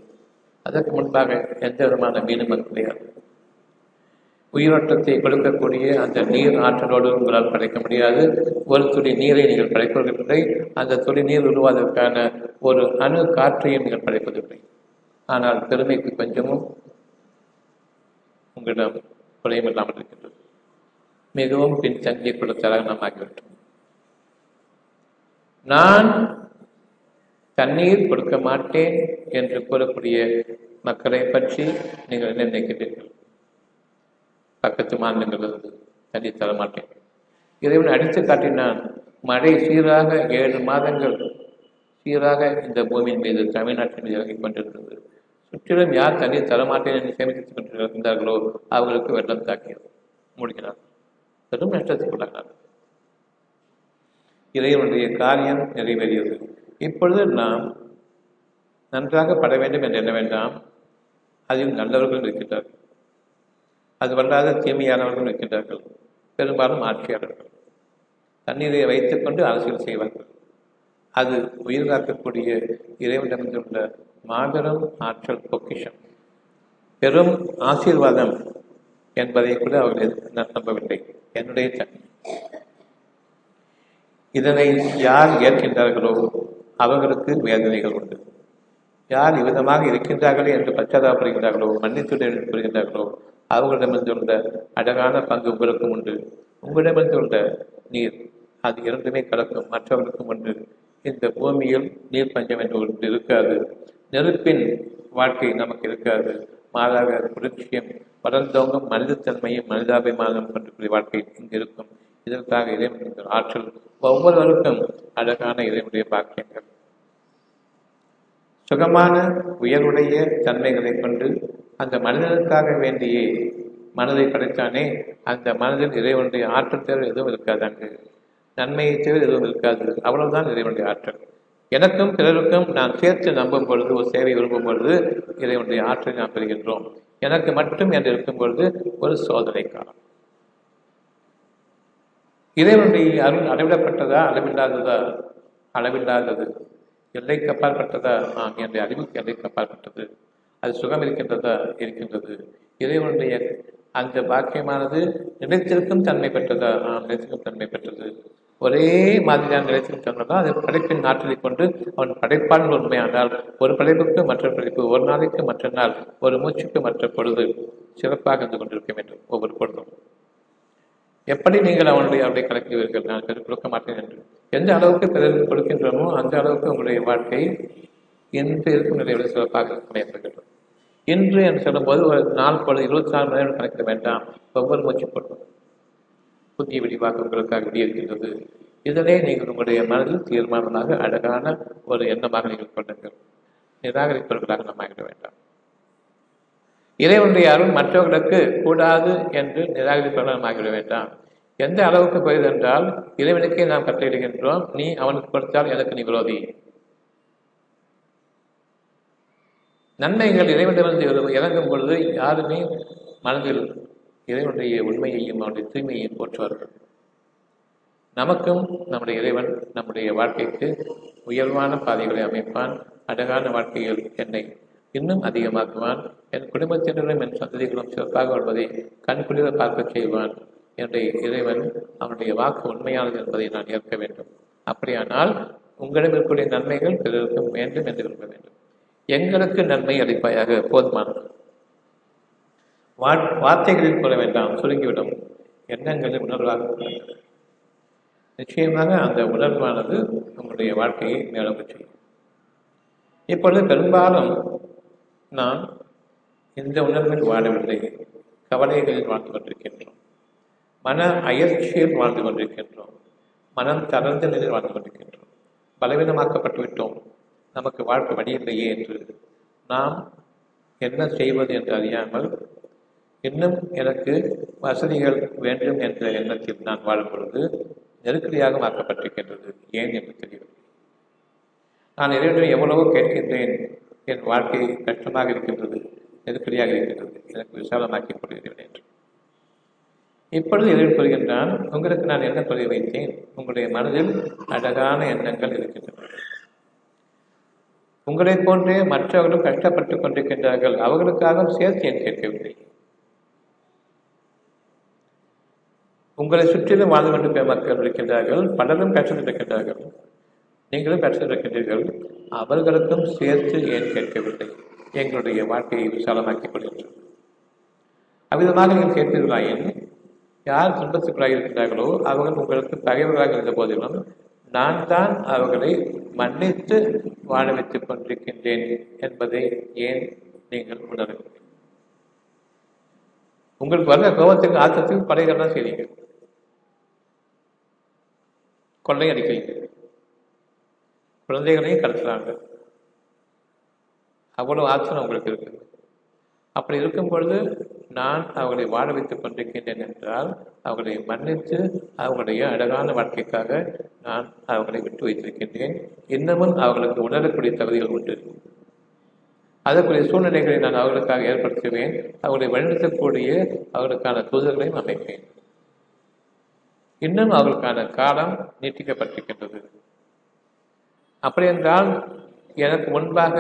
அதற்கு முன்பாக எந்த விதமான மீனும் அது கிடையாது. உயிரோட்டத்தை கொடுக்கக்கூடிய அந்த நீர் ஆற்றலோடு உங்களால் படைக்க முடியாது. ஒரு துளி நீரை நீங்கள் படைப்பதில்லை. அந்த துளி நீர் உருவாவதற்கான ஒரு அணு காற்றையும் நீங்கள் படைப்பதில்லை. ஆனால் பெருமைக்கு கொஞ்சமும் உங்களிடம் குறையும் இல்லாமல் இருக்கின்றது மிகவும் பின்தங்கிய குலத்தலாக நாம் ஆகிவிட்டோம் நான் தண்ணீர் கொடுக்க மாட்டேன் என்று கூறக்கூடிய மக்களை பற்றி நீங்கள் என்ன நினைக்கிறீர்கள்? பக்கத்து மாநிலங்களிலிருந்து தண்ணீர் தர மாட்டேன். இறைவன் அடித்து காட்டினான் மழை சீராக ஏழு மாதங்கள் சீராக இந்த பூமியின் மீது தமிழ்நாட்டின் மீது இறங்கிக் கொண்டிருந்தது சுற்றிலும் யார் தண்ணீர் தரமாட்டேன் என்று சேமித்துக் கொண்டிருந்தார்களோ அவர்களுக்கு வெள்ளம் தாக்கியது. மூழ்கினார் பெரும் நஷ்டத்துக்குள்ளானார் இறைவனுடைய காரியம் நிறைவேறியது. இப்பொழுது நாம் நன்றாக பட வேண்டும் என்று எண்ண வேண்டாம் அதில் நல்லவர்கள் இருக்கின்றார்கள் அது வல்லாத தீமையானவர்கள் இருக்கின்றார்கள் பெரும்பாலும் ஆட்சியாளர்கள். தண்ணீரை வைத்துக்கொண்டு அரசியல் செய்வார்கள். அது உயிர் காக்கக்கூடிய இறைவனிடமிருந்துள்ள மாபெரும் ஆற்றல் பொக்கிஷம். பெரும் ஆசீர்வாதம் என்பதை கூட அவர்கள் நம்பவில்லை. என்னுடைய தன்மை இதனை யார் ஏற்கின்றார்களோ அவர்களுக்கு வேதனைகள் உண்டு. யார் இவ்விதமாக இருக்கின்றார்களே என்று பச்சாதாபப்படுகின்றார்களோ மன்னித்துடன் புரிகின்றார்களோ அவர்களிடமிருந்து உள்ள அழகான பங்கு உங்களுக்கும் உண்டு. உங்களிடமிருந்து உள்ள நீர் அது இரண்டுமே கலக்கும் மற்றவர்களுக்கும் உண்டு. இந்த பூமியில் நீர் பஞ்சம் என்று ஒன்று இருக்காது. நெருப்பின் வாழ்க்கை நமக்கு இருக்காது. மாறாக குளிர்ச்சியம் வளர்ந்தோங்கும் மனிதத்தன்மையும் மனிதாபிமானம் கொண்டிருக்கிற வாழ்க்கை இங்கு இருக்கும். இதற்காக இறைவனுடைய ஆற்றல் ஒவ்வொருவருக்கும் அழகான இறைவனுடைய பாக்கியங்கள். சுகமான உயர்வுடைய தன்மைகளை கொண்டு அந்த மனிதனுக்காக வேண்டிய மனதை படைத்தானே அந்த மனதில் இறைவனுடைய ஆற்றல் தேவை எதுவும் இருக்காது அங்கு. நன்மையை தேவை எதுவும் இருக்காது. அவ்வளவுதான் இறைவனுடைய ஆற்றல். எனக்கும் பிறருக்கும் நான் சேர்த்து நம்பும் பொழுது ஒரு சேவை விரும்பும் பொழுது இறைவனுடைய ஆற்றலை நாம் பெறுகின்றோம். எனக்கு மட்டும் என்று இருக்கும் பொழுது ஒரு சோதனை காலம். இறைவனுடைய அருள் அளவிடப்பட்டதா அளவில்லாததா? அளவில்லாதது. எல்லைக்கு அப்பாற்பட்டதா ஆம் என்ற அறிவுக்கு எல்லைக்கு அப்பாற்பட்டது அது சுகம் இருக்கின்றதா? இருக்கின்றது. இறைவனுடைய அந்த பாக்கியமானது நினைத்திருக்கும் தன்மை பெற்றதா? ஆம் நினைத்திருக்கும் தன்மை பெற்றது. ஒரே மாதிரியான நிலைத்திருக்கும் அது படைப்பின் ஆற்றலை கொண்டு அவன் படைப்பான் உண்மையானால் ஒரு படைப்புக்கு மற்ற படைப்பு ஒரு நாளைக்கு மற்ற நாள் ஒரு மூச்சுக்கு மற்ற பொழுது சிறப்பாக இருந்து கொண்டிருக்க வேண்டும் ஒவ்வொரு பொழுதும். எப்படி நீங்கள் அவனுடைய அவரை கலக்குவீர்கள்? நான் கொடுக்க மாட்டேன் என்று. எந்த அளவுக்கு பிறருக்கு கொடுக்கின்றோமோ அந்த அளவுக்கு உங்களுடைய வாழ்க்கை இன்று இருக்கும் நிலையோட சிறப்பாக அமையப்படுகிறது இன்று என்று சொல்லும்போது ஒரு நாள் பொழுது இருபத்தி நாலு மணி நேரம் கணக்கிட வேண்டாம். ஒவ்வொரு மூச்சு போட்டோம் புதிய விடிவாக உங்களுக்காக விடியிருக்கின்றது இதனை நீங்கள் உங்களுடைய மனதில் தீர்மானமாக அழகான ஒரு எண்ணமாக நீங்கள் கொள்ளுங்கள். நிராகரிப்பவர்களாக நாம் ஆகிட வேண்டாம். இறைவனுடைய அருள் மற்றவர்களுக்கு கூடாது என்று நிராகரிப்பவர்கள் ஆகிவிட வேண்டாம். எந்த அளவுக்கு போயது என்றால் இறைவனுக்கே நாம் கட்டளையிடுகின்றோம் நீ அவனுக்கு கொடுத்தால் எனக்கு நீ விரோதி. நன்மைகள் இறைவனிடமிருந்து இறங்கும் பொழுது யாருமே மனதில் இறைவனுடைய உண்மையையும் அவனுடைய தூய்மையையும் போற்றுவார்கள். நமக்கும் நம்முடைய இறைவன் நம்முடைய வாழ்க்கைக்கு உயர்வான பாதைகளை அமைப்பான். அழகான வாழ்க்கையில் என்னை இன்னும் அதிகமாக்குவான். என் குடும்பத்தினரும் என் சந்ததிகளும் சிறப்பாக வாழ்வதை கண்குளிர பார்க்க செய்வான். என்னுடைய இறைவன் அவனுடைய வாக்கு உண்மையானது என்பதை நான் ஏற்க வேண்டும். அப்படியானால் உங்களிடம் இருக்கக்கூடிய நன்மைகள் பிறருக்கும் வேண்டும் என்று விரும்ப வேண்டும். எங்களுக்கு நன்மை அளிப்பாயாக போதுமானது. வார்த்தைகளில் கூற வேண்டாம் சுருங்கிவிடும். எண்ணங்களில் உணர்வாக நிச்சயமாக அந்த உணர்வானது நம்முடைய வாழ்க்கையை மேலும் செய்யும். இப்பொழுது பெரும்பாலும் நாம் இந்த உணர்வில் வாழவில்லை. கவலைகளில் வாழ்ந்து கொண்டிருக்கின்றோம். மன அயற்சியில் வாழ்ந்து கொண்டிருக்கின்றோம். மனம் தளர்ந்த நிலையில் வாழ்ந்து கொண்டிருக்கின்றோம். பலவீனமாக்கப்பட்டு விட்டோம். நமக்கு வாழ்க்கை வழியில்லையே என்று நாம் என்ன செய்வது என்று அறியாமல் இன்னும் எனக்கு வசதிகள் வேண்டும் என்ற எண்ணத்தில் நான் வாழும் பொழுது நெருக்கடியாக மாற்றப்பட்டிருக்கின்றது. ஏன் என்று தெரியவில்லை நான் இறைவனை எவ்வளவோ கேட்கின்றேன். என் வாழ்க்கை கஷ்டமாக இருக்கின்றது நெருக்கடியாக இருக்கின்றது. எனக்கு விசாலமாக்கி கொள்கிறேன் என்று. இப்பொழுது இறைவன் கூறுகின்றான் உங்களுக்கு நான் என்ன சொல்லி வைத்தேன்? உங்களுடைய மனதில் அழகான எண்ணங்கள் இருக்கின்றன. உங்களைப் போன்றே மற்றவர்களும் கஷ்டப்பட்டுக் கொண்டிருக்கின்றார்கள். அவர்களுக்காக சேர்த்து என் கேட்கவில்லை. உங்களை சுற்றிலும் வாழ்ந்து கொண்டு மக்கள் இருக்கின்றார்கள் பலரும் கஷ்டத்தில் இருக்கின்றார்கள் நீங்களும் கஷ்டத்தில் இருக்கின்றீர்கள் அவர்களுக்கும் சேர்த்து ஏன் கேட்கவில்லை? எங்களுடைய வாழ்க்கையை விசாலமாக்கிக் கொள்கின்றோம் அவ்விதமாக நீங்கள் கேட்பீர்களாயின் யார் துன்பத்துக்குள்ளாக இருக்கின்றார்களோ அவர்கள் உங்களுக்கு பகைவர்களாக இருந்த போதிலும் நான் தான் அவர்களை மன்னித்து வாழ வைத்துக் கொண்டிருக்கின்றேன் என்பதை ஏன் நீங்கள் உணரவில்லை? உங்களுக்கு வர்ற கோபத்துக்கு ஆத்தத்துக்கு படைகள்லாம் செய்றீங்க கொள்ளை அறிக்கை குழந்தைகளையும் கடத்துறாங்க. அவ்வளவு ஆத்திரம் உங்களுக்கு இருக்குது அப்படி இருக்கும் பொழுது நான் அவர்களை வாழ வைத்துக் கொண்டிருக்கின்றேன் என்றால் அவர்களை மன்னித்து அவர்களுடைய அழகான வாழ்க்கைக்காக நான் அவர்களை விட்டு வைத்திருக்கின்றேன். இன்னமும் அவர்களுக்கு உணரக்கூடிய தகுதிகள் உண்டு. அதற்குரிய சூழ்நிலைகளை நான் அவர்களுக்காக ஏற்படுத்துவேன். அவர்களை வழிநடத்தக்கூடிய அவர்களுக்கான தூதர்களையும் அமைப்பேன். இன்னும் அவர்களுக்கான காலம் நீட்டிக்கப்பட்டிருக்கின்றது. அப்படியென்றால் எனக்கு முன்பாக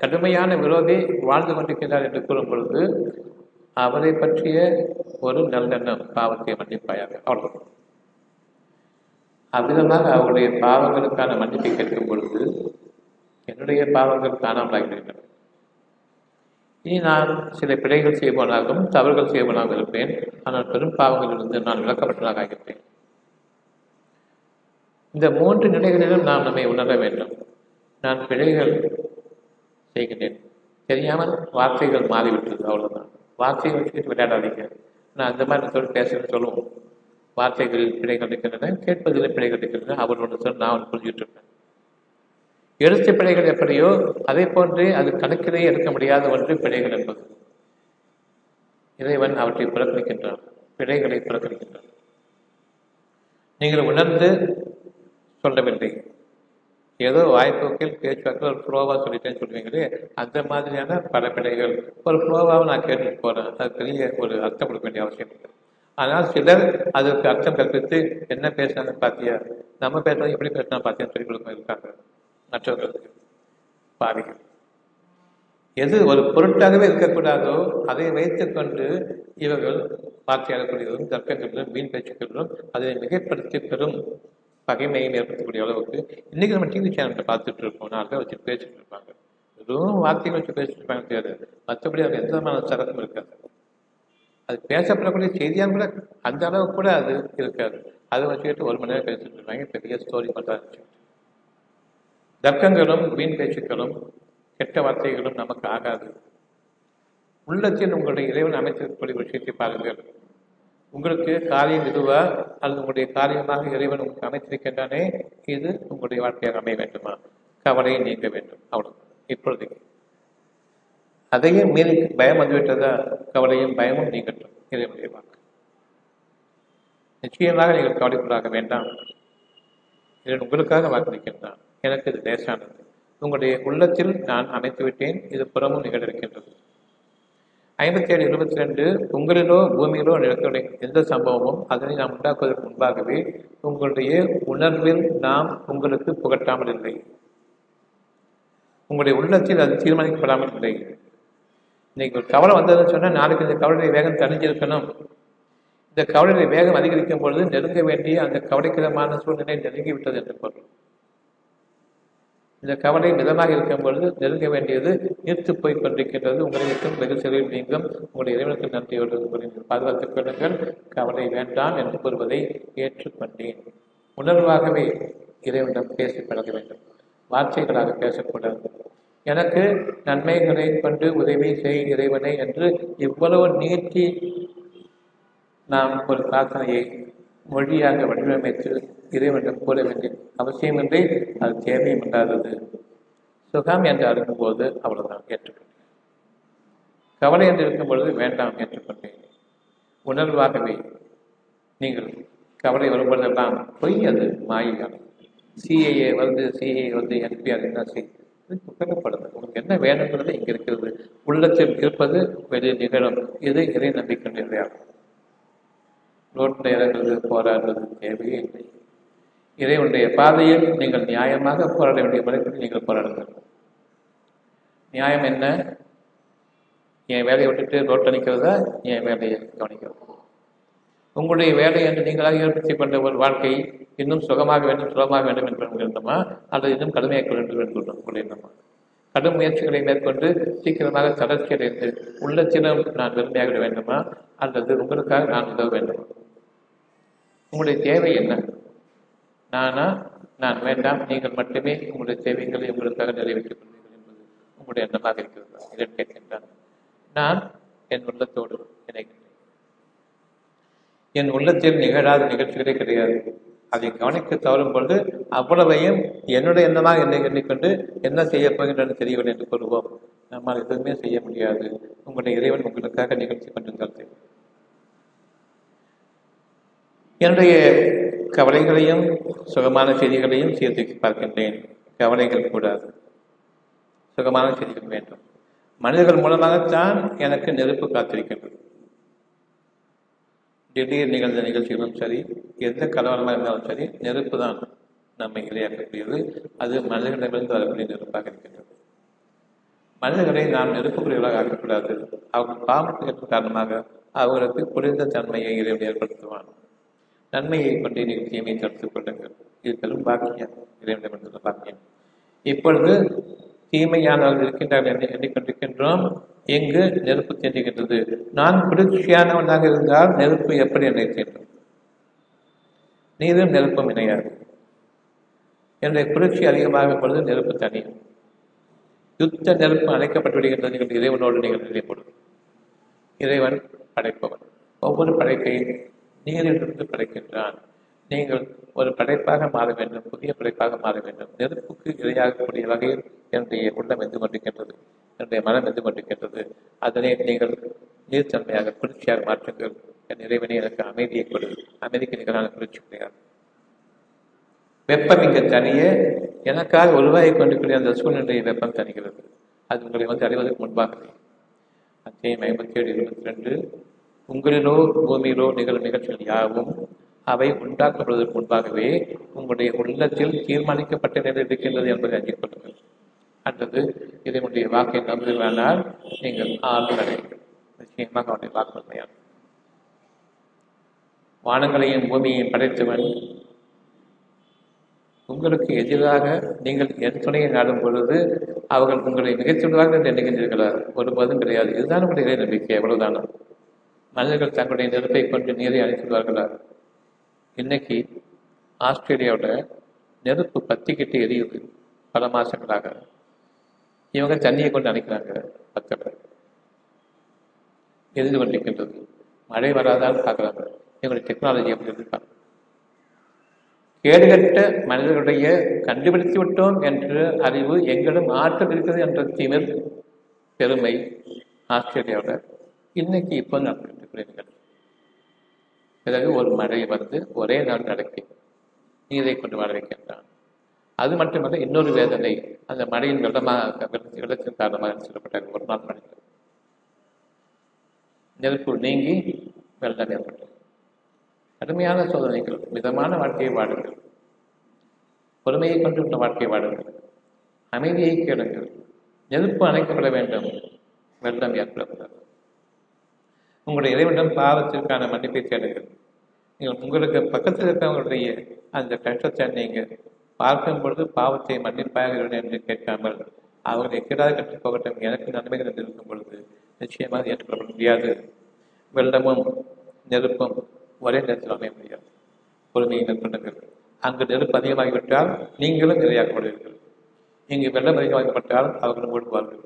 கடுமையான விரோதி வாழ்ந்து கொண்டிருக்கிறார் என்று கூறும் பொழுது அவரை பற்றிய ஒரு நல்லெண்ணம் பாவத்தை மன்னிப்பாயாக அவ்வளவு அவ்விதமாக அவருடைய பாவங்களுக்கான மன்னிப்பை கேட்கும் பொழுது என்னுடைய பாவங்கள் காணாமலாகிவிட்டன இனி நான் சில பிழைகள் செய்வனாகவும் தவறுகள் செய்வனாகவும் இருப்பேன். ஆனால் பெரும் பாவங்களிலிருந்து நான் விளக்கப்பட்டதாக ஆகின்றேன் இந்த மூன்று நிலைகளிலும் நாம் நம்மை உணர வேண்டும். நான் பிழைகள் செய்கின்றேன் தெரியாமல் வார்த்தைகள் மாறிவிட்டது அவ்வளவுதான். வார்த்தைகள் வச்சுக்கிட்டு விளையாடாதீங்க. நான் அந்த மாதிரி சொல்லி பேசுகிறேன் சொல்லுவோம். வார்த்தைகளில் பிழைகள் இருக்கின்றன கேட்பதில் பிழைகள் இருக்கின்றன. அவர் ஒன்று சொல் நான் ஒன்று புரிஞ்சுட்டு இருப்பேன். எழுத்து பிழைகள் எப்படியோ அதே போன்று அது கணக்கிலே எடுக்க முடியாத ஒன்று பிழைகள் என்பது. இறைவன் அவற்றை புறக்கணிக்கின்றான். பிழைகளை புறக்கணிக்கின்றான். நீங்கள் உணர்ந்து சொல்லவில்லை. ஏதோ வாய்ப்போக்கில் பேச்சுவாக்கில் ஒரு ஃப்ளோவாக சொல்லிட்டேன்னு சொல்லுவீங்களே அந்த மாதிரியான பல பிழைகள். ஒரு ஃப்ளோவாக நான் கேட்டுட்டு போகிறேன் அது பெரிய ஒரு அர்த்தம் கொடுக்க வேண்டிய அவசியம் இல்லை. ஆனால் சிலர் அதற்கு அர்த்தம் கற்பித்து என்ன பேசுறாங்க பாத்தியா? நம்ம பேசுறது எப்படி பேசினா பார்த்தியான்னு சொல்லிக் கொடுக்க இருக்காங்க. மற்றவர்களுக்கு பாவிகள். எது ஒரு பொருட்டாகவே இருக்கக்கூடாதோ அதை வைத்துக்கொண்டு இவர்கள் வார்த்தையாடக்கூடியதும் தர்க்கங்களிலும் மீன் பேச்சுக்களிலும் அதை மிகைப்படுத்தி பெறும் பகைமையை ஏற்படுத்தக்கூடிய அளவுக்கு இன்னைக்கு நம்ம டிவி சேனல்கிட்ட பார்த்துட்டு இருக்கோம். நாலு பேர் வச்சு பேசிட்டு இருப்பாங்க. வெறும் வார்த்தைகள் வச்சு பேசிட்டு இருப்பாங்க தெரியாது. மற்றபடி அவங்க எந்த விதமான சரக்கும் இருக்காது. அது பேசப்படக்கூடிய செய்தியாக கூட அந்த அளவுக்கு கூட அது இருக்காது. அதை வச்சுக்கிட்டு ஒரு மணி நேரம் பேசிட்டு இருப்பாங்க. பெரிய ஸ்டோரி பண்ணுறாங்க தர்க்கங்களும் வீண் பேச்சுக்களும் கெட்ட வார்த்தைகளும் நமக்கு ஆகாது. உள்ளத்தில் உங்களுடைய இறைவன் அமைத்திருக்கக்கூடிய விஷயத்தை பாருங்கள். உங்களுக்கு காரியம் இதுவா அல்லது உங்களுடைய காரியமாக இறைவன் உங்களுக்கு அமைத்திருக்கின்றானே? இது உங்களுடைய வாழ்க்கையாக அமைய வேண்டுமா? கவலையை நீங்க வேண்டும். அவ்வளவு இப்பொழுதைக்கு. அதையும் மீறி பயம் வந்துவிட்டதா? கவலையும் பயமும் நீங்கட்டும். இறைவனுடைய வாக்கு. நிச்சயமாக நீங்கள் கவலைக்குள்ளாக வேண்டாம். இறைவன் உங்களுக்காக வாக்களிக்கின்றான் எனக்கு இது லேசானது. உங்களுடைய உள்ளத்தில் நான் அமைத்து விட்டேன் இது புறமும் நிகழ ஐம்பத்தி ஏழு இருபத்தி ரெண்டு உங்களிலோ பூமியிலோ நிலத்துடைய எந்த சம்பவமும் அதனை நாம் உண்டாக்குவதற்கு முன்பாகவே உங்களுடைய உணர்வில் நாம் உங்களுக்கு புகட்டாமல் இல்லை. உங்களுடைய உள்ளத்தில் அது தீர்மானிக்கப்படாமல் இல்லை. இன்னைக்கு ஒரு கவலை வந்ததுன்னு சொன்னால் நாளைக்கு இந்த கவலையை வேகம் தணிஞ்சிருக்கணும். இந்த கவலையை வேகம் அதிகரிக்கும் பொழுது நெருங்க வேண்டிய அந்த கவலைக்கிடமான சூழ்நிலை நெருங்கி விட்டது என்று பொருள். இந்த கவலை மிதமாக இருக்கும் பொழுது நெருங்க வேண்டியது நீர்த்து போய் கொண்டிருக்கின்றது. உங்களுக்கும் வெகு சிறையில் நீங்கும். உங்களுடைய இறைவனுக்கு நன்றியோடு உங்களை பாதுகாத்துக் கொள்ளுங்கள். கவலை வேண்டாம் என்று கூறுவதை ஏற்றுக்கொண்டேன். உணர்வாகவே இறைவனிடம் பேசி பழக வேண்டும். வார்த்தைகளாக பேசக்கூடாது. எனக்கு நன்மைகளை கொண்டு உதவி செய் இறைவனை என்று இவ்வளவு நீட்டி நாம் ஒரு பிரார்த்தனையை மொழியாக வடிவமைத்து இறைவனிடம் கூற வேண்டிய அவசியமின்றி அது தேவையும் இல்லாதது. சுகம் என்று அருகும்போது அவ்வளவுதான் ஏற்றுக்கொண்டேன். கவலை என்று இருக்கும் பொழுது வேண்டாம் ஏற்றுக்கொண்டேன். உணர்வாகவே நீங்கள் கவலை வரும்பொழுதெல்லாம் பொய் அது மாயிகள் சிஏஏ வந்து சிஏ வந்து என்பிஆர் என்ன செய்ய புகழப்படுது உங்களுக்கு என்ன வேணுங்கிறது இங்கே இருக்கிறது. உள்ளத்தில் இருப்பது வெளியில் நிகழும். இது இறை நம்பிக்கை நிலையாகும் ரோட்டில் நேரங்களுக்கு போராடுறது தேவையே இல்லை. இறைவனுடைய பாதையில் நீங்கள் நியாயமாக போராட வேண்டிய முறைப்படி நீங்கள் போராடுங்கள். நியாயம் என்ன? என் வேலையை விட்டுட்டு ரோட்டை நிற்கிறதா என் வேலையை கவனிக்கிறது? உங்களுடைய வேலை என்று நீங்களாக ஏற்படுத்தி கொண்ட ஒரு வாழ்க்கை இன்னும் சுகமாக வேண்டும் சுலமாக வேண்டும் என்று எண்ணமா அல்லது இன்னும் கடுமையாக வேண்டும் என்று உங்களுடைய எண்ணமா கடும் முயற்சிகளை மேற்கொண்டு சீக்கிரமாக தளர்ச்சி அடைந்து உள்ளத்திலும் நான் வெறுமையாகிட வேண்டுமா? அல்லது உங்களுக்காக நான் உதவ வேண்டுமா? உங்களுடைய தேவை என்ன? நானா? நான் வேண்டாம். நீங்கள் மட்டுமே உங்களுடைய தேவைகளை உங்களுக்காக நிறைவேற்றிக் கொள்வீர்கள் என்பது உங்களுடைய எண்ணமாக இருக்கிறது. இதன் கேட்கின்றான் நான் என் உள்ளத்தோடு இணைகின்றேன். என் உள்ளத்தில் நிகழாத நிகழ்ச்சிகளே கிடையாது. அதை கவனிக்க தவறும் பொழுது அவ்வளவையும் என்னுடைய எண்ணமாக என்னை எண்ணிக்கொண்டு என்ன செய்ய போகின்றன தெரியவில்லை என்று கூறுவோம். நம்மால் எதுவுமே செய்ய முடியாது. உங்களுடைய இறைவன் உங்களுக்காக நிகழ்ச்சி கொண்டிருந்தால் என்னுடைய கவலைகளையும் சுகமான செய்திகளையும் சீர்தூக்கி பார்க்கின்றேன். கவலைகள் கூடாது. சுகமான செய்திகள் வேண்டும். மனிதர்கள் மூலமாகத்தான் எனக்கு நெருப்பு காத்திருக்கின்றது. திடீர் நிகழ்ந்த நிகழ்ச்சிகளும் சரி எந்த கலவரமாக இருந்தாலும் சரி நெருப்பு தான் நம்மை இரையாக்கக்கூடியது. அது மனிதர்களிடமிருந்து வரக்கூடிய நெருப்பாக இருக்கின்றது. மனிதர்களை நாம் நெருப்புக்குரியவர்களாக ஆக்கக்கூடாது. அவர்கள் பாவத்திற்கு காரணமாக அவர்களுக்கு புரிந்த தன்மையை இறைவன் ஏற்படுத்துவான். நன்மையை கொண்டு நீங்கள் தீமையை தடுத்துக் கொள்ளுங்கள். இது பெரும் பாக்கியம். இறைவனிடமிருந்துள்ள பாக்கியம். இப்பொழுது தீமையானவர்கள் இருக்கின்றார்கள் என்று எண்ணிக்கொண்டிருக்கின்றோம். எங்கு நெருப்பு தெரிகின்றது நான் குளிர்ச்சியானவனாக இருந்தால் நெருப்பு எப்படி என்னை தீண்டும்? நீரும் நெருப்பும் இணையாது. என்னுடைய குளிர்ச்சி அதிகமாகும் பொழுது நெருப்பு தனியும் யுத்த நெருப்பு அழைக்கப்பட்டு விடுகின்றது. நீங்கள் இறைவனோடு நீங்கள் நினைப்படும் இறைவன் படைப்பவன். ஒவ்வொரு படைப்பையும் நீரிலிருந்து படைக்கின்றான். நீங்கள் ஒரு படைப்பாக மாற வேண்டும் புதிய படைப்பாக மாற வேண்டும். நெருப்புக்கு இரையாகக்கூடிய வகையில் என்னுடைய உள்ளம் வந்து கொண்டிருக்கின்றது. என்னுடைய மனம் இருந்து கொண்டிருக்கின்றது அதனை நீங்கள் நீர்த்தன்மையாக குளிர்ச்சியாக மாற்றுங்கள். என் இறைவனை எனக்கு அமைதியை கொடு. அமைதிக்கு நிகரான குளிர்ச்சி கிடையாது வெப்பம் தனியே எனக்காக உருவாகி கொண்டிருக்கிற அந்த சூழ்நிலையை வெப்பம் தணிகிறது அது உங்களை வந்து அறிவதற்கு முன்பாக அத்தியம் ஐம்பத்தி ஏழு இருபத்தி ரெண்டு உங்களிலோ பூமியிலோ நிகழும் நிகழ்ச்சிகள் யாவும் அவை உண்டாக்கப்படுவதற்கு முன்பாகவே உங்களுடைய உள்ளத்தில் தீர்மானிக்கப்பட்ட நிலை இருக்கின்றது என்பதை அறிந்து கொள்ளுங்கள். அல்லது இதனுடைய வாக்கை நம்புவானால் நீங்கள் ஆறுதல் நிச்சயமாக அவனுடைய வாக்கு உண்மையாகும். வானங்களையும் பூமியையும் படைத்தவன் உங்களுக்கு எதிராக நீங்கள் என் துணையை நாடும் பொழுது அவர்கள் உங்களை மிகச்சிடுவார்கள் என்று எண்ணுகின்றீர்களா? ஒருபோதும் கிடையாது. இதுதான் உங்களுடைய நம்பிக்கை. எவ்வளவுதானா மனிதர்கள் தங்களுடைய நெருப்பை கொண்டு நீரை அழைத்துள்ளார்களா இன்னைக்கு ஆஸ்திரேலியாவோட நெருப்பு பத்திக்கிட்டு எரியுது பல மாசங்களாக. இவங்க தண்ணியை கொண்டு அணைக்கிறாங்க பக்கத்தில். எரிந்து கொண்டிருக்கின்றது. மழை வராதான்னு பார்க்குறாங்க. இவங்களுடைய டெக்னாலஜி எப்படி இருக்காங்க கேடுகட்ட மனிதர்களுடைய கண்டுபிடித்து விட்டோம் என்ற அறிவு எங்களிடம் ஆற்றல் இருக்கிறது என்ற திமிர் பெருமை ஆஸ்திரேலியாவோட இன்னைக்கு இப்போ நடக்கின்றீர்கள் பிறகு ஒரு மழை வந்து ஒரே நாள் நடக்கி நீரை கொண்டு வர வைக்கின்றான். அது மட்டுமல்ல இன்னொரு வேதனை அந்த மழையின் வெள்ளமாக வெள்ளத்தின் காரணமாக சொல்லப்பட்ட ஒரு நாள் மழை. நெருப்பு நீங்கி வெள்ளம் ஏற்பட்டது. கடுமையான சோதனைகள் மிதமான வாழ்க்கையை வாடுங்கள் பொறுமையை கொண்டுள்ள வாழ்க்கையை வாடுங்கள் அமைதியை கேளுங்கள் நெருப்பு அணைக்கப்பட வேண்டும் வெள்ளம் ஏற்படக்கூடாது. உங்களுடைய இறைவனிடம் பாவத்திற்கான மன்னிப்பை தேடுங்கள் நீங்கள் உங்களுக்கு பக்கத்தில் இருக்கிறவங்களுடைய அந்த கஷ்டத்தை நீங்கள் பார்க்கும் பொழுது பாவத்தை மன்னிப்பாக என்று கேட்காமல் அவர்கள் எக்கிடாத கற்றுப் போகட்டும் எனக்கு நன்மைகள் என்று இருக்கும் பொழுது நிச்சயமாக ஏற்றுக்கொள்ள முடியாது. வெள்ளமும் நெருப்பும் ஒரே நேரத்தில் அமைய முடியாது. பொறுமையை மேற்கொள்ளுங்கள். அங்கு நெருப்பு அதிகமாகிவிட்டால் நீங்களும் இரையாக்கப்படுவீர்கள் இங்கு வெள்ளம் அதிகமாகப்பட்டால் அவர்களும் ஓடுவார்கள்.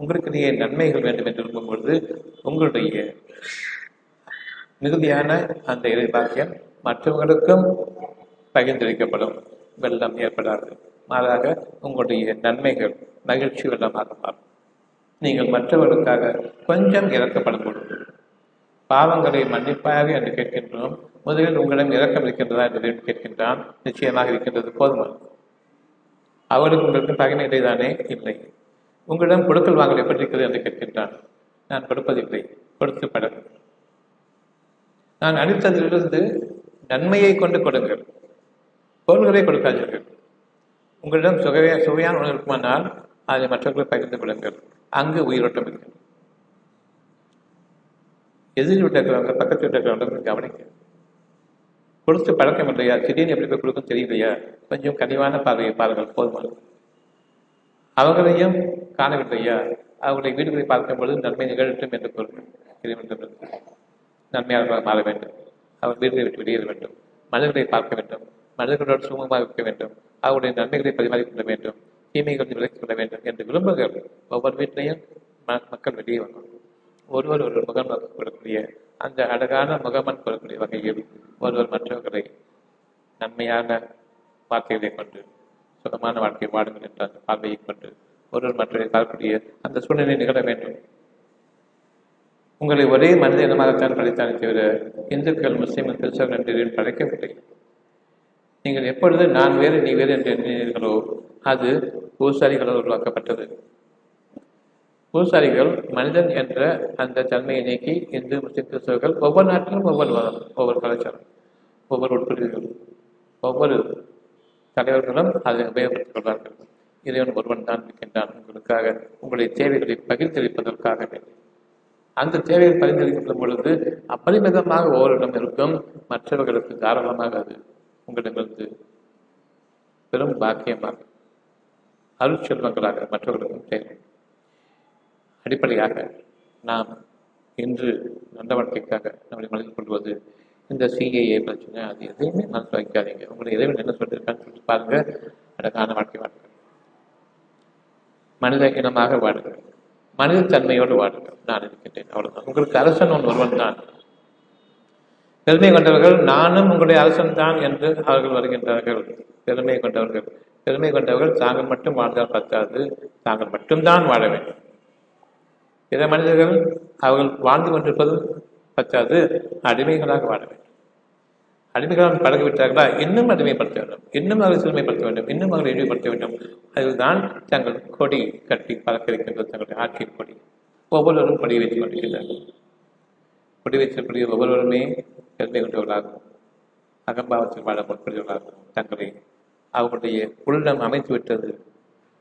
உங்களுக்கு நீ நன்மைகள் வேண்டும் என்று விரும்பும் பொழுது உங்களுடைய மிகுதியான அந்த இறை பாக்கியம் மற்றவர்களுக்கும் பகிர்ந்தளிக்கப்படும். வெள்ளம் ஏற்படாது. மாறாக உங்களுடைய நன்மைகள் மகிழ்ச்சி வெள்ளமாக மாறும். நீங்கள் மற்றவர்களுக்காக கொஞ்சம் இறக்கப்படும் பொழுது பாவங்களை மன்னிப்பாக என்று கேட்கின்றோம். முதலில் உங்களிடம் இறக்கம் இருக்கின்றதா என்று கேட்கின்றான். நிச்சயமாக இருக்கின்றது. போதுமானது அவருக்கு உங்களுக்கு பகைமை தானே இல்லை. உங்களிடம் கொடுக்கல் வாங்கல் எப்படி இருக்கிறது என்று கேட்கின்றான். நான் கொடுப்பதில்லை. கொடுத்து படம் நான் அளித்ததிலிருந்து நன்மையை கொண்டு கொடுங்கள். பொருள்களை கொடுக்காதீர்கள். உங்களிடம் சுகவே சுவையான உணவு இருக்குமானால் அதை மற்றவர்களை பகிர்ந்து கொள்ளுங்கள். அங்கு உயிரோட்டம் இருக்கிறது எதிரில் விட்டிருக்கிறவங்க பக்கத்து வீட்டில் கவனிக்க கொடுத்து பழக்கம் இல்லையா? திடீர்னு எப்படி போய் கொடுக்கும் தெரியலையா? கொஞ்சம் கனிவான பார்வையை பாருங்கள் போதுமானது. அவங்களையும் காணவில்லையா? அவருடைய வீடுகளை பார்க்கும் பொழுது நன்மை நிகழட்டும் என்று கூறுங்கள். இறைவனிடமிருந்து நன்மையாளர்களாக மாற வேண்டும். அவர் வீடுகளை விட்டு வெளியேற வேண்டும். மனிதர்களை பார்க்க வேண்டும். மனிதர்களோடு சுமூகமாக இருக்க வேண்டும். அவருடைய நன்மைகளை பரிமாறிக்கொள்ள வேண்டும். தீமைகளை விலக்கிக் கொள்ள வேண்டும் என்று விரும்புகள் ஒவ்வொரு வீட்டிலையும் மக்கள் வெளியே வரணும் ஒருவர் ஒரு முகம் கொடுக்கக்கூடிய அந்த அழகான முகமன் கொள்ளக்கூடிய வகையில் ஒருவர் மற்றவர்களை நன்மையான வார்த்தைகளை கொண்டு சுகமான வாழ்க்கை வாடுங்கள் என்ற அந்த பார்வையை கொண்டு ஒருவர் மற்றவரை பார்க்கக்கூடிய அந்த சூழ்நிலை நிகழ வேண்டும். உங்களை ஒரே மனித இனமாகத்தான் படைத்தானே தவிர இந்துக்கள் முஸ்லீம்கள் கிறிஸ்தவர்கள் என்று படைக்கவில்லை. நீங்கள் எப்பொழுது நான் வேறு நீ வேறு என்று எண்ணினீர்களோ அது பூசாரிகளால் உருவாக்கப்பட்டது. பூசாரிகள் மனிதன் என்ற அந்த தன்மையை நீக்கி இந்து முஸ்லிம் கிறிஸ்தவர்கள் ஒவ்வொரு நாட்டிலும் ஒவ்வொரு மதம் ஒவ்வொரு கலாச்சாரம் ஒவ்வொரு உட்பிரிவுகள் ஒவ்வொரு தலைவர்களும் அதை உபயோகப்படுத்திக் கொள்வார்கள். இறைவன் ஒருவன் தான் இருக்கின்றான். உங்களுக்காக உங்களுடைய தேவைகளை பகிர்ந்தளிப்பதற்காகவே. அந்த தேவையை பரிந்துரைக்கப்படும் பொழுது அப்பரிமிதமாக ஒவ்வொருடம் இருக்கும் மற்றவர்களுக்கு தாராளமாக அது உங்களிடமிருந்து பெரும் பாக்கியமாக அருட்செல்வங்களாக மற்றவர்களுக்கும் தேவை. அடிப்படையாக நாம் இன்று நல்ல வாழ்க்கைக்காக நம்முடைய மனதில் கொள்வது இந்த சிஏஏ பிரச்சனை அது எதையுமே மனசு வைக்காதீங்க. உங்களை இறைவன் என்ன சொல்லியிருக்கான்னு சொல்லி பாருங்க. அழகான வாழ்க்கை வாழ்க்கை. மனித இனமாக வாடுங்கள் மனித தன்மையோடு வாடுங்கள் நான் இருக்கின்றேன். அவ்வளவுதான். உங்களுக்கு அரசன் ஒன்று ஒருவன் தான். பெருமை கொண்டவர்கள் நானும் உங்களுடைய அரசன் தான் என்று அவர்கள் வருகின்றார்கள். பெருமை கொண்டவர்கள். பெருமை கொண்டவர்கள் தாங்கள் மட்டும் வாழ்ந்தால் பத்தாது. தாங்கள் மட்டும்தான் வாழ வேண்டும். பிற மனிதர்கள் அவர்கள் வாழ்ந்து கொண்டிருப்பது பற்றாது அடிமைகளாக வாழ வேண்டும். அடிமைகளாக பழகிவிட்டார்களா? இன்னும் அடிமைப்படுத்த வேண்டும். இன்னும் அவர்கள் சிறுமைப்படுத்த வேண்டும். இன்னும் அவர்கள் இழிவுபடுத்த வேண்டும். அதுதான் தங்கள் கொடி கட்டி பழக்க வைக்கின்றது தங்களுடைய ஆட்சி கொடி. ஒவ்வொருவரும் கொடி வைத்துக் கொண்டிருக்கிறார்கள். குடி வைத்திருக்கூடிய ஒவ்வொருவருமே பெருமை கொண்டவர்களாகவும் அகம்பாவத்தில் வாழ முற்படுவர்களாகவும் தங்களை அவர்களுடைய உள்ளம் அமைத்து விட்டது.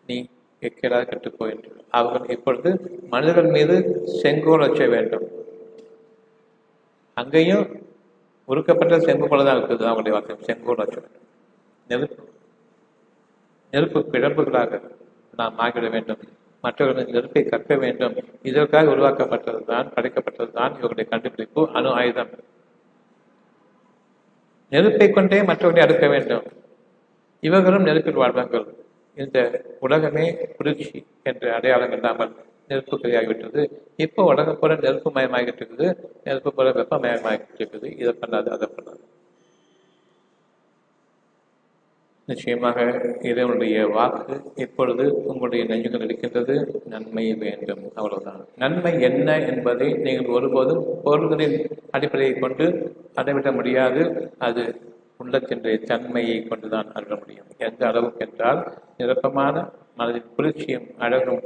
நீ எக்கேடாக கட்டுப்போ என்று. அவர்கள் இப்பொழுது மனிதர்கள் மீது செங்கோல் வச்ச வேண்டும். அங்கேயும் உருக்கப்பட்ட செங்கு போல தான் இருக்குது அவங்களுடைய வார்த்தை செங்கோல் வச்ச வேண்டும். நெருப்பு. நெருப்பு பிழம்புகளாக நாம் ஆகிவிட வேண்டும். மற்றவர்களின் நெருப்பை கற்க வேண்டும். இதற்காக உருவாக்கப்பட்டது தான் படைக்கப்பட்டது தான் இவருடைய கண்டுபிடிப்பு. அணு ஆயுதம். நெருப்பை கொண்டே மற்றவர்களை அடுக்க வேண்டும். இவர்களும் நெருப்பில் வாழ்வார்கள். இந்த உலகமே குளிர்ச்சி என்ற அடையாளம் இல்லாமல் நெருப்பு கரையாகிவிட்டது இப்போ உலகம் போல நெருப்பு மயமாகிட்டு இருக்குது நெருப்பு போல வெப்பமயமாகிட்டு இருக்குது இதை பண்ணாது அதை பண்ணாது. நிச்சயமாக இதனுடைய வாக்கு இப்பொழுது உங்களுடைய நெஞ்சுகள் இருக்கின்றது. நன்மை வேண்டும். அவ்வளவுதான். நன்மை என்ன என்பதை நீங்கள் ஒருபோதும் பொருள்களின் அடிப்படையை கொண்டு அடைவிட முடியாது. அது உள்ளத்தினுடைய தன்மையை கொண்டுதான் அருள முடியும். எந்த அளவுக்கு என்றால் நிரப்பமான மனதின் குளிர்ச்சியும் அழகும்.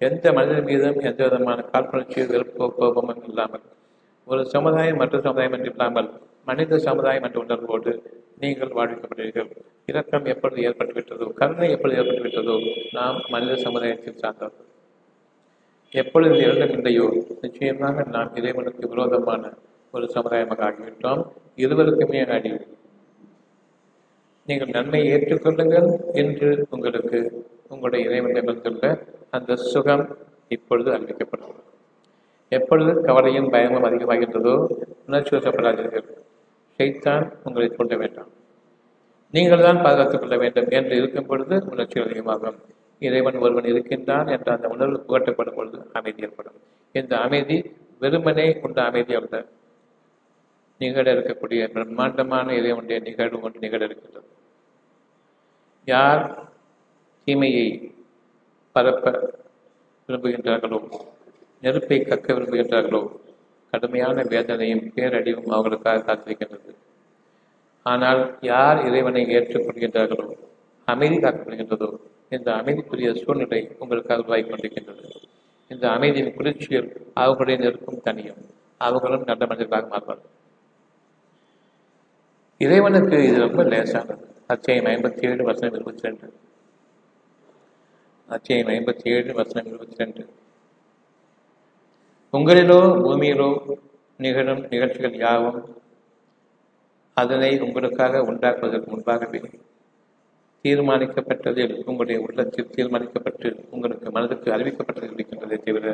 எந்த மனிதன் மீதும் எந்த விதமான காழ்ப்புணர்ச்சியோ விருப்ப கோபமும் இல்லாமல் ஒரு சமுதாயம் மற்ற சமுதாயம் என்று இல்லாமல் மனித சமுதாயம் என்ற உணர்வோடு நீங்கள் வாழ்விக்கப்படுவீர்கள் இரக்கம் எப்பொழுது ஏற்பட்டுவிட்டதோ கருணை எப்பொழுது ஏற்பட்டுவிட்டதோ நாம் மனித சமுதாயத்தில் சார்ந்தவர்கள் எப்பொழுது இரண்டும் இல்லையோ நிச்சயமாக நாம் இறைவனுக்கு விரோதமான ஒரு சமுதாயமாக ஆகிவிட்டோம். இருவருக்குமே அடி நீங்கள் நன்மையை ஏற்றுக்கொள்ளுங்கள் என்று உங்களுக்கு உங்களுடைய இறைவனிடமிருந்துள்ள அந்த சுகம் இப்பொழுது அறிவிக்கப்படும். எப்பொழுது கவலையும் பயமும் அதிகமாகின்றதோ உணர்ச்சி வசப்படாதீர்கள். ஷைத்தான் உங்களை கொள்ள வேண்டாம். நீங்கள் தான் பாதுகாத்துக் கொள்ள வேண்டும் என்று இருக்கும் பொழுது உணர்ச்சி அதிகமாகும். இறைவன் ஒருவன் இருக்கின்றான் என்ற அந்த உணர்வு புகட்டப்படும் பொழுது அமைதி ஏற்படும். இந்த அமைதி வெறுமனே உண்ட அமைதி அல்ல. நிகழ இருக்கக்கூடிய பிரம்மாண்டமான இறைவனுடைய நிகழ்வு ஒன்று நிகழ இருக்கின்றது. யார் தீமையை பரப்ப விரும்புகின்றார்களோ நெருப்பை கக்க விரும்புகின்றார்களோ கடுமையான வேதனையும் பேரடிவும் அவர்களுக்காக காத்திருக்கின்றது. ஆனால் யார் இறைவனை ஏற்றுக்கொள்கின்றார்களோ அமைதி காக்கப்படுகின்றதோ இந்த அமைதிக்குரிய சூழ்நிலை உங்களுக்காக உருவாகி கொண்டிருக்கின்றது. இந்த அமைதியின் குளிர்ச்சியில் அவர்களுடைய நெருப்பும் தனியும் அவர்களும் நல்ல மனிதர்களாக மாறுவார்கள். இறைவனுக்கு இது ரொம்ப லேசானது. அத்தியாயம் ஐம்பத்தி ஏழு வசனம் இருபத்தி ரெண்டு. அத்தியாயம் ஐம்பத்தி ஏழு வசனம் இருபத்தி ரெண்டு. உங்களிலோ பூமியிலோ நிகழும் நிகழ்ச்சிகள் யாவும் அதனை உங்களுக்காக உண்டாக்குவதற்கு முன்பாகவே தீர்மானிக்கப்பட்டதில் உங்களுடைய உள்ளத்தில் தீர்மானிக்கப்பட்டு உங்களுக்கு மனதுக்கு அறிவிக்கப்பட்டதில் இருக்கின்றதை தவிர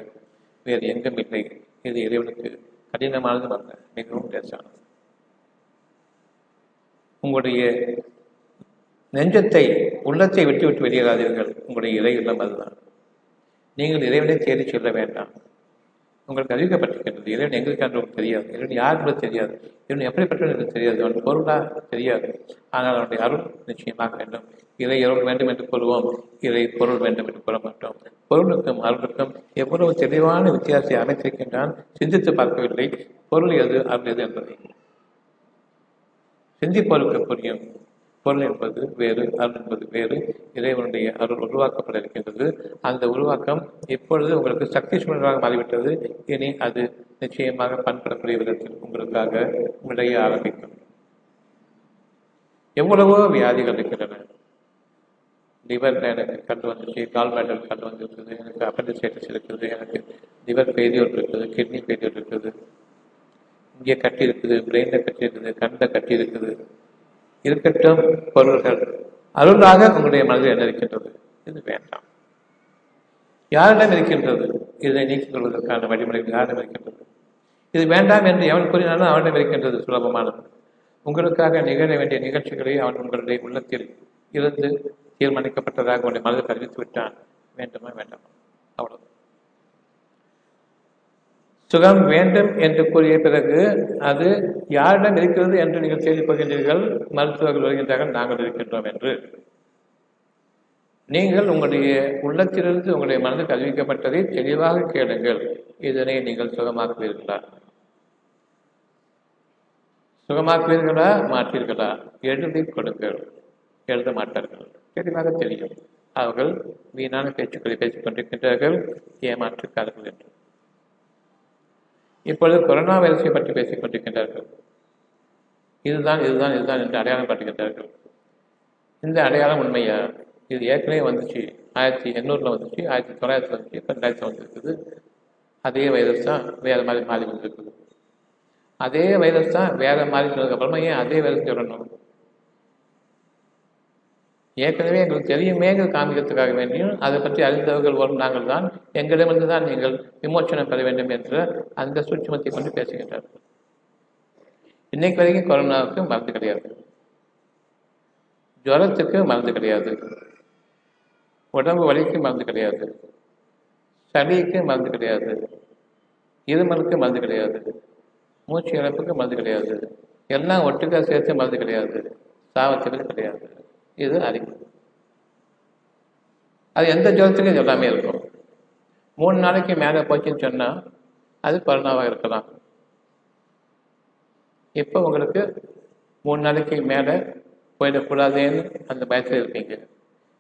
வேறு எங்கும் இல்லை. இது இறைவனுக்கு கடினமானதும் அல்ல மிகவும் லேசானது உங்களுடைய நெஞ்சத்தை உள்ளத்தை விட்டு விட்டு வெளியேறாதீர்கள். உங்களுடைய இறை இல்லம் அதுதான். நீங்கள் இறைவனை தேடி செல்ல வேண்டாம். உங்களுக்கு அறிவிக்கப்பட்டிருக்கின்றது. இறைவன் எங்களுக்கு உங்களுக்கு தெரியாது. இறைவன் யார் கூட தெரியாது. இறைவன் எப்படிப்பட்டவன் எனக்கு தெரியாது. அவன் பொருளா தெரியாது. ஆனால் அவனுடைய அருள் நிச்சயமாக வேண்டும். இதை அருள் வேண்டும் என்று கூறுவோம். இதை பொருள் வேண்டும் என்று கூற மாட்டோம். பொருளுக்கும் அருளுக்கும் எவ்வளவு தெளிவான வித்தியாசத்தை அமைத்திருக்கின்றான் சிந்தித்து பார்க்கவில்லை. பொருள் எது அருள் எது என்பதை சிந்திப்போருக்கு புரியும். பொருள் என்பது வேறு அருள் என்பது வேறு இறைவனுடைய அருள் உருவாக்கப்பட இருக்கின்றது அந்த உருவாக்கம் இப்பொழுது உங்களுக்கு சக்தி சூழலாக மாறிவிட்டது. இனி அது நிச்சயமாக பண்படக்கூடிய விதத்தில் உங்களுக்காக விளைய ஆரம்பிக்கும். எவ்வளவோ வியாதிகள் இருக்கின்றன. லிவரில் எனக்கு கண்டு வந்துச்சு கால் மேடல் கண்டு வந்துருக்குது எனக்கு அப்பண்டிசைட்டிஸ் இருக்குது எனக்கு லிவர் ஃபெயிலியர் இருக்குது கிட்னி ஃபெயிலியர் இருக்குது. இங்கே கட்டி இருக்குது பிரெயினில் கட்டி இருக்குது கண்ணில் கட்டி இருக்குது. இருக்கட்டும் பொருள்கள். அருளாக உங்களுடைய மனதில் என்ன இருக்கின்றது? இது வேண்டாம். யாரிடம் இருக்கின்றது? இதை நீக்கிக் கொள்வதற்கான வழிமுறைகள் யாரிடம் இருக்கின்றது? இது வேண்டாம் என்று எவன் கூறினாலும் அவனிடம் இருக்கின்றது சுலபமானது. உங்களுக்காக நிகழ வேண்டிய நிகழ்ச்சிகளை அவன் உங்களுடைய உள்ளத்தில் இருந்து தீர்மானிக்கப்பட்டதாக உங்களுடைய மனதில் அறிவித்து விட்டான். வேண்டுமா வேண்டாமா? அவ்வளவு சுகம் வேண்டும் என்று கூறிய பிறகு அது யாரிடம் இருக்கிறது என்று நீங்கள் கேள்விப்படுகின்றீர்கள் மருத்துவர்கள் வருகின்றார்கள் நாங்கள் இருக்கின்றோம் என்று. நீங்கள் உங்களுடைய உள்ளத்திலிருந்து உங்களுடைய மனதுக்கு அறிவிக்கப்பட்டதை தெளிவாக கேளுங்கள். இதனை நீங்கள் சுகமாக்குவீர்களா? சுகமாக்குவீர்களா? மாற்றீர்களா? எழுதி கொடுங்கள். எழுத மாட்டார்கள். தெளிவாக தெரியும். அவர்கள் வீணான பேச்சுக்களை பேசிக் கொண்டிருக்கின்றார்கள் ஏமாற்றுக்காரர்கள் என்று. இப்பொழுது கொரோனா வைரஸை பற்றி பேசிக் கொண்டிருக்கின்றார்கள். இதுதான் இதுதான் இதுதான் என்று அடையாளம் காட்டுகின்றார்கள். இந்த அடையாளம் உண்மையா? இது ஏற்கனவே வந்துச்சு. ஆயிரத்தி எண்ணூறில் வந்துச்சு. ஆயிரத்தி தொள்ளாயிரத்தி வந்துச்சு. இப்போ ரெண்டாயிரத்தி வந்துருக்குது அதே வைரஸ் தான் வேறு மாதிரி மாறி வந்திருக்குது அதே வைரஸ் தான் வேறு மாறி சொன்னதுக்கப்புறமா ஏன் அதே வைரஸ் சொல்லணும் ஏற்கனவே எங்களுக்கு தெரியுமே காமிக்கிறதுக்காக வேண்டியும் அதை பற்றி அறிந்தவர்கள் வரும் நாங்கள் தான். எங்களிடமிருந்து தான் நீங்கள் விமோச்சனம் பெற வேண்டும் என்ற அந்த சூட்சமத்தை கொண்டு பேசுகின்றார்கள் இன்னைக்கு வரைக்கும் கொரோனாவுக்கு மருந்து கிடையாது. ஜுரத்துக்கு மருந்து கிடையாது. உடம்பு வலிக்கு மருந்து கிடையாது. சளிக்கு மருந்து கிடையாது. இருமலுக்கு மருந்து கிடையாது. மூச்சு இழப்புக்கு மருந்து கிடையாது. எல்லாம் ஒட்டுக்காக சேர்த்து மருந்து கிடையாது. சாவத்துக்கு கிடையாது. இது அறிவு. அது எந்த ஜுரத்துக்கும் எல்லாமே இருக்கும். மூணு நாளைக்கு மேலே போச்சுன்னு சொன்னால் அது கொரோனாவாக இருக்கலாம். இப்போ உங்களுக்கு மூணு நாளைக்கு மேலே போயிடக்கூடாதுன்னு அந்த பயத்தில் இருப்பீங்க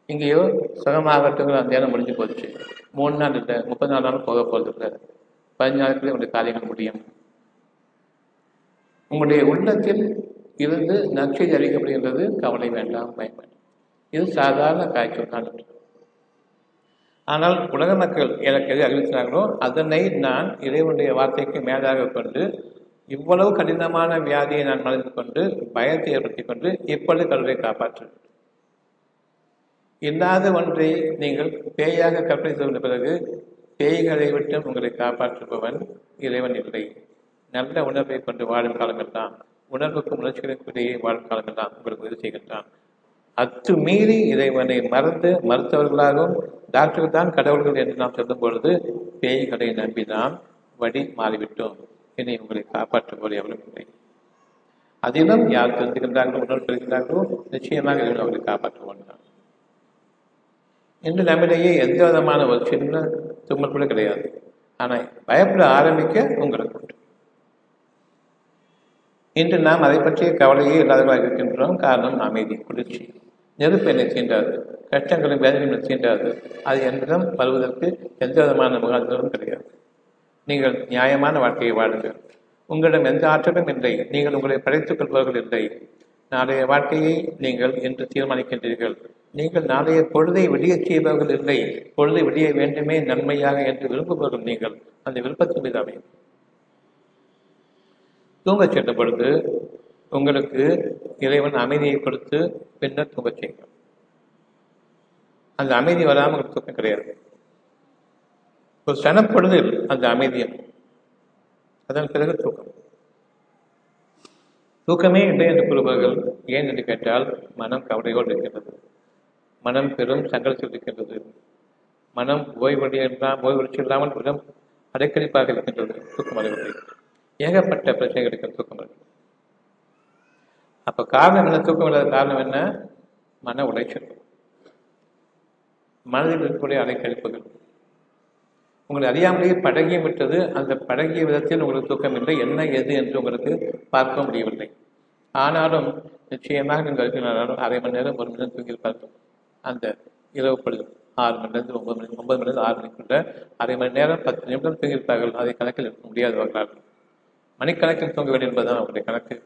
இங்கேயோ சுகமாகட்டுங்கிற அந்த நேரம் முடிஞ்சு போச்சு. மூணு நாள் இல்லை முப்பது நாள் நாள் போக போகிறது இல்லை. பதினஞ்சு நாளுக்குள்ளே உங்களுடைய காரியங்கள் முடியும். உங்களுடைய உள்ளத்தில் இருந்து நற்செய்தி அறிவிக்கப்படுகின்றது கவலை வேண்டாம் பயம் இது சாதாரண காய்ச்சல் தான் ஆனால் உலக மக்கள் எனக்கு எது அறிவித்தார்களோ அதனை நான் இறைவனுடைய வார்த்தைக்கு மேலாக கொண்டு இவ்வளவு கடினமான வியாதியை நான் மனதில் கொண்டு பயத்தை ஏற்படுத்திக் கொண்டு இப்பொழுது கடவுளை காப்பாற்று இல்லாத ஒன்றை நீங்கள் பேயாக கற்பனை செய்த பிறகு பேய்களை விட்டு உங்களை காப்பாற்றுபவன் இறைவன் இல்லை. நல்ல உணர்வை கொண்டு வாழும் காலமெல்லாம் உணர்வுக்கும் உணர்ச்சிகளுக்கும் இடையே வாழும் உங்களுக்கு உதவி செய்கின்றான். அத்து மீறி இறைவனை மறந்து மருத்துவர்களாகவும் டாக்டர்கள் தான் கடவுள்கள் என்று நாம் சொல்லும் பொழுது பேய்களை நம்பி நாம் வழி மாறிவிட்டோம். இனி உங்களை காப்பாற்றுபவர் எவ்வளவு இல்லை. அதிலும் யார் தெரிந்துகின்றார்களோ உணர்வு பெறுகின்றார்களோ நிச்சயமாக இறைவன் அவர்களை காப்பாற்றுவோம் இன்று நம்மிடையே எந்த விதமான ஒரு சின்ன தும்மல் கூட கிடையாது. ஆனால் பயப்பட ஆரம்பிக்க உங்களுக்கு இன்று நாம் அதை பற்றிய கவலையே இல்லாதவர்களாக இருக்கின்றோம். காரணம் அமைதி குளிர்ச்சி. நெருப்பு என்னை தீண்டாது கஷ்டங்களும் வேதனையும் தீண்டாது. அது என்னிடம் வருவதற்கு எந்த விதமான முகாந்திரமும் கிடையாது. நீங்கள் நியாயமான வாழ்க்கையை வாழுங்கள். உங்களிடம் எந்த ஆற்றலும் இல்லை. நீங்கள் உங்களை படைத்துக் கொள்பவர்கள் இல்லை. நாளைய வாழ்க்கையை நீங்கள் என்று தீர்மானிக்கின்றீர்கள். நீங்கள் நாளைய பொழுதை விடிய செய்பவர்கள் இல்லை. பொழுதை விடிய வேண்டுமே நன்மையாக என்று விரும்புபவர்கள் நீங்கள். அந்த விருப்பத்தின் மீது அமையும். தூங்கச் சென்ற பொழுது உங்களுக்கு இறைவன் அமைதியை கொடுத்து பின்னர் தூங்கச் செய்யும் அந்த அமைதி வராமல் உங்களுக்கு தூக்கம் கிடையாது. ஒரு சனப்பொழுது அந்த அமைதியம் அதன் பிறகு தூக்கம். தூக்கமே இல்லை என்று கூறுபவர்கள் ஏன் என்று கேட்டால் மனம் கவலையோடு இருக்கின்றது. மனம் பெரும் சங்கடத்தில் இருக்கின்றது. மனம் ஓய்வடைய ஓய்வடிச்சு இல்லாமல் உடல் அடைக்கடிப்பாக இருக்கின்றது. தூக்கம் வரவில்லை ஏகப்பட்ட பிரச்சனைகள் இருக்கிற தூக்கம் வருது அப்ப காரணம் என்ன? தூக்கம் இல்லாத காரணம் என்ன? மன உளைச்சல். மனதில் இருக்கக்கூடிய அலைக்கழிப்புகள் உங்களை அறியாமலேயே பழகியும் விட்டது அந்த பழகிய விதத்தில் உங்களுக்கு தூக்கம் இல்லை. என்ன எது என்று உங்களுக்கு பார்க்க முடியவில்லை. ஆனாலும் நிச்சயமாக நீங்கள் அரை மணி நேரம் ஒரு மணி நேரம் தூங்கியிருப்பார்கள் அந்த இரவு பொழுது ஆறு மணிலேருந்து ஒன்பது மணி ஒன்பது மணிலேருந்து ஆறு மணிக்குள்ள அரை மணி நேரம் பத்து நிமிடம் தூங்கியிருப்பார்கள். அதை கணக்கில் இருக்க முடியாதவர்களால் மணிக்கணக்கில் தூங்க வேண்டும் என்பதுதான் அவருடைய கணக்கு.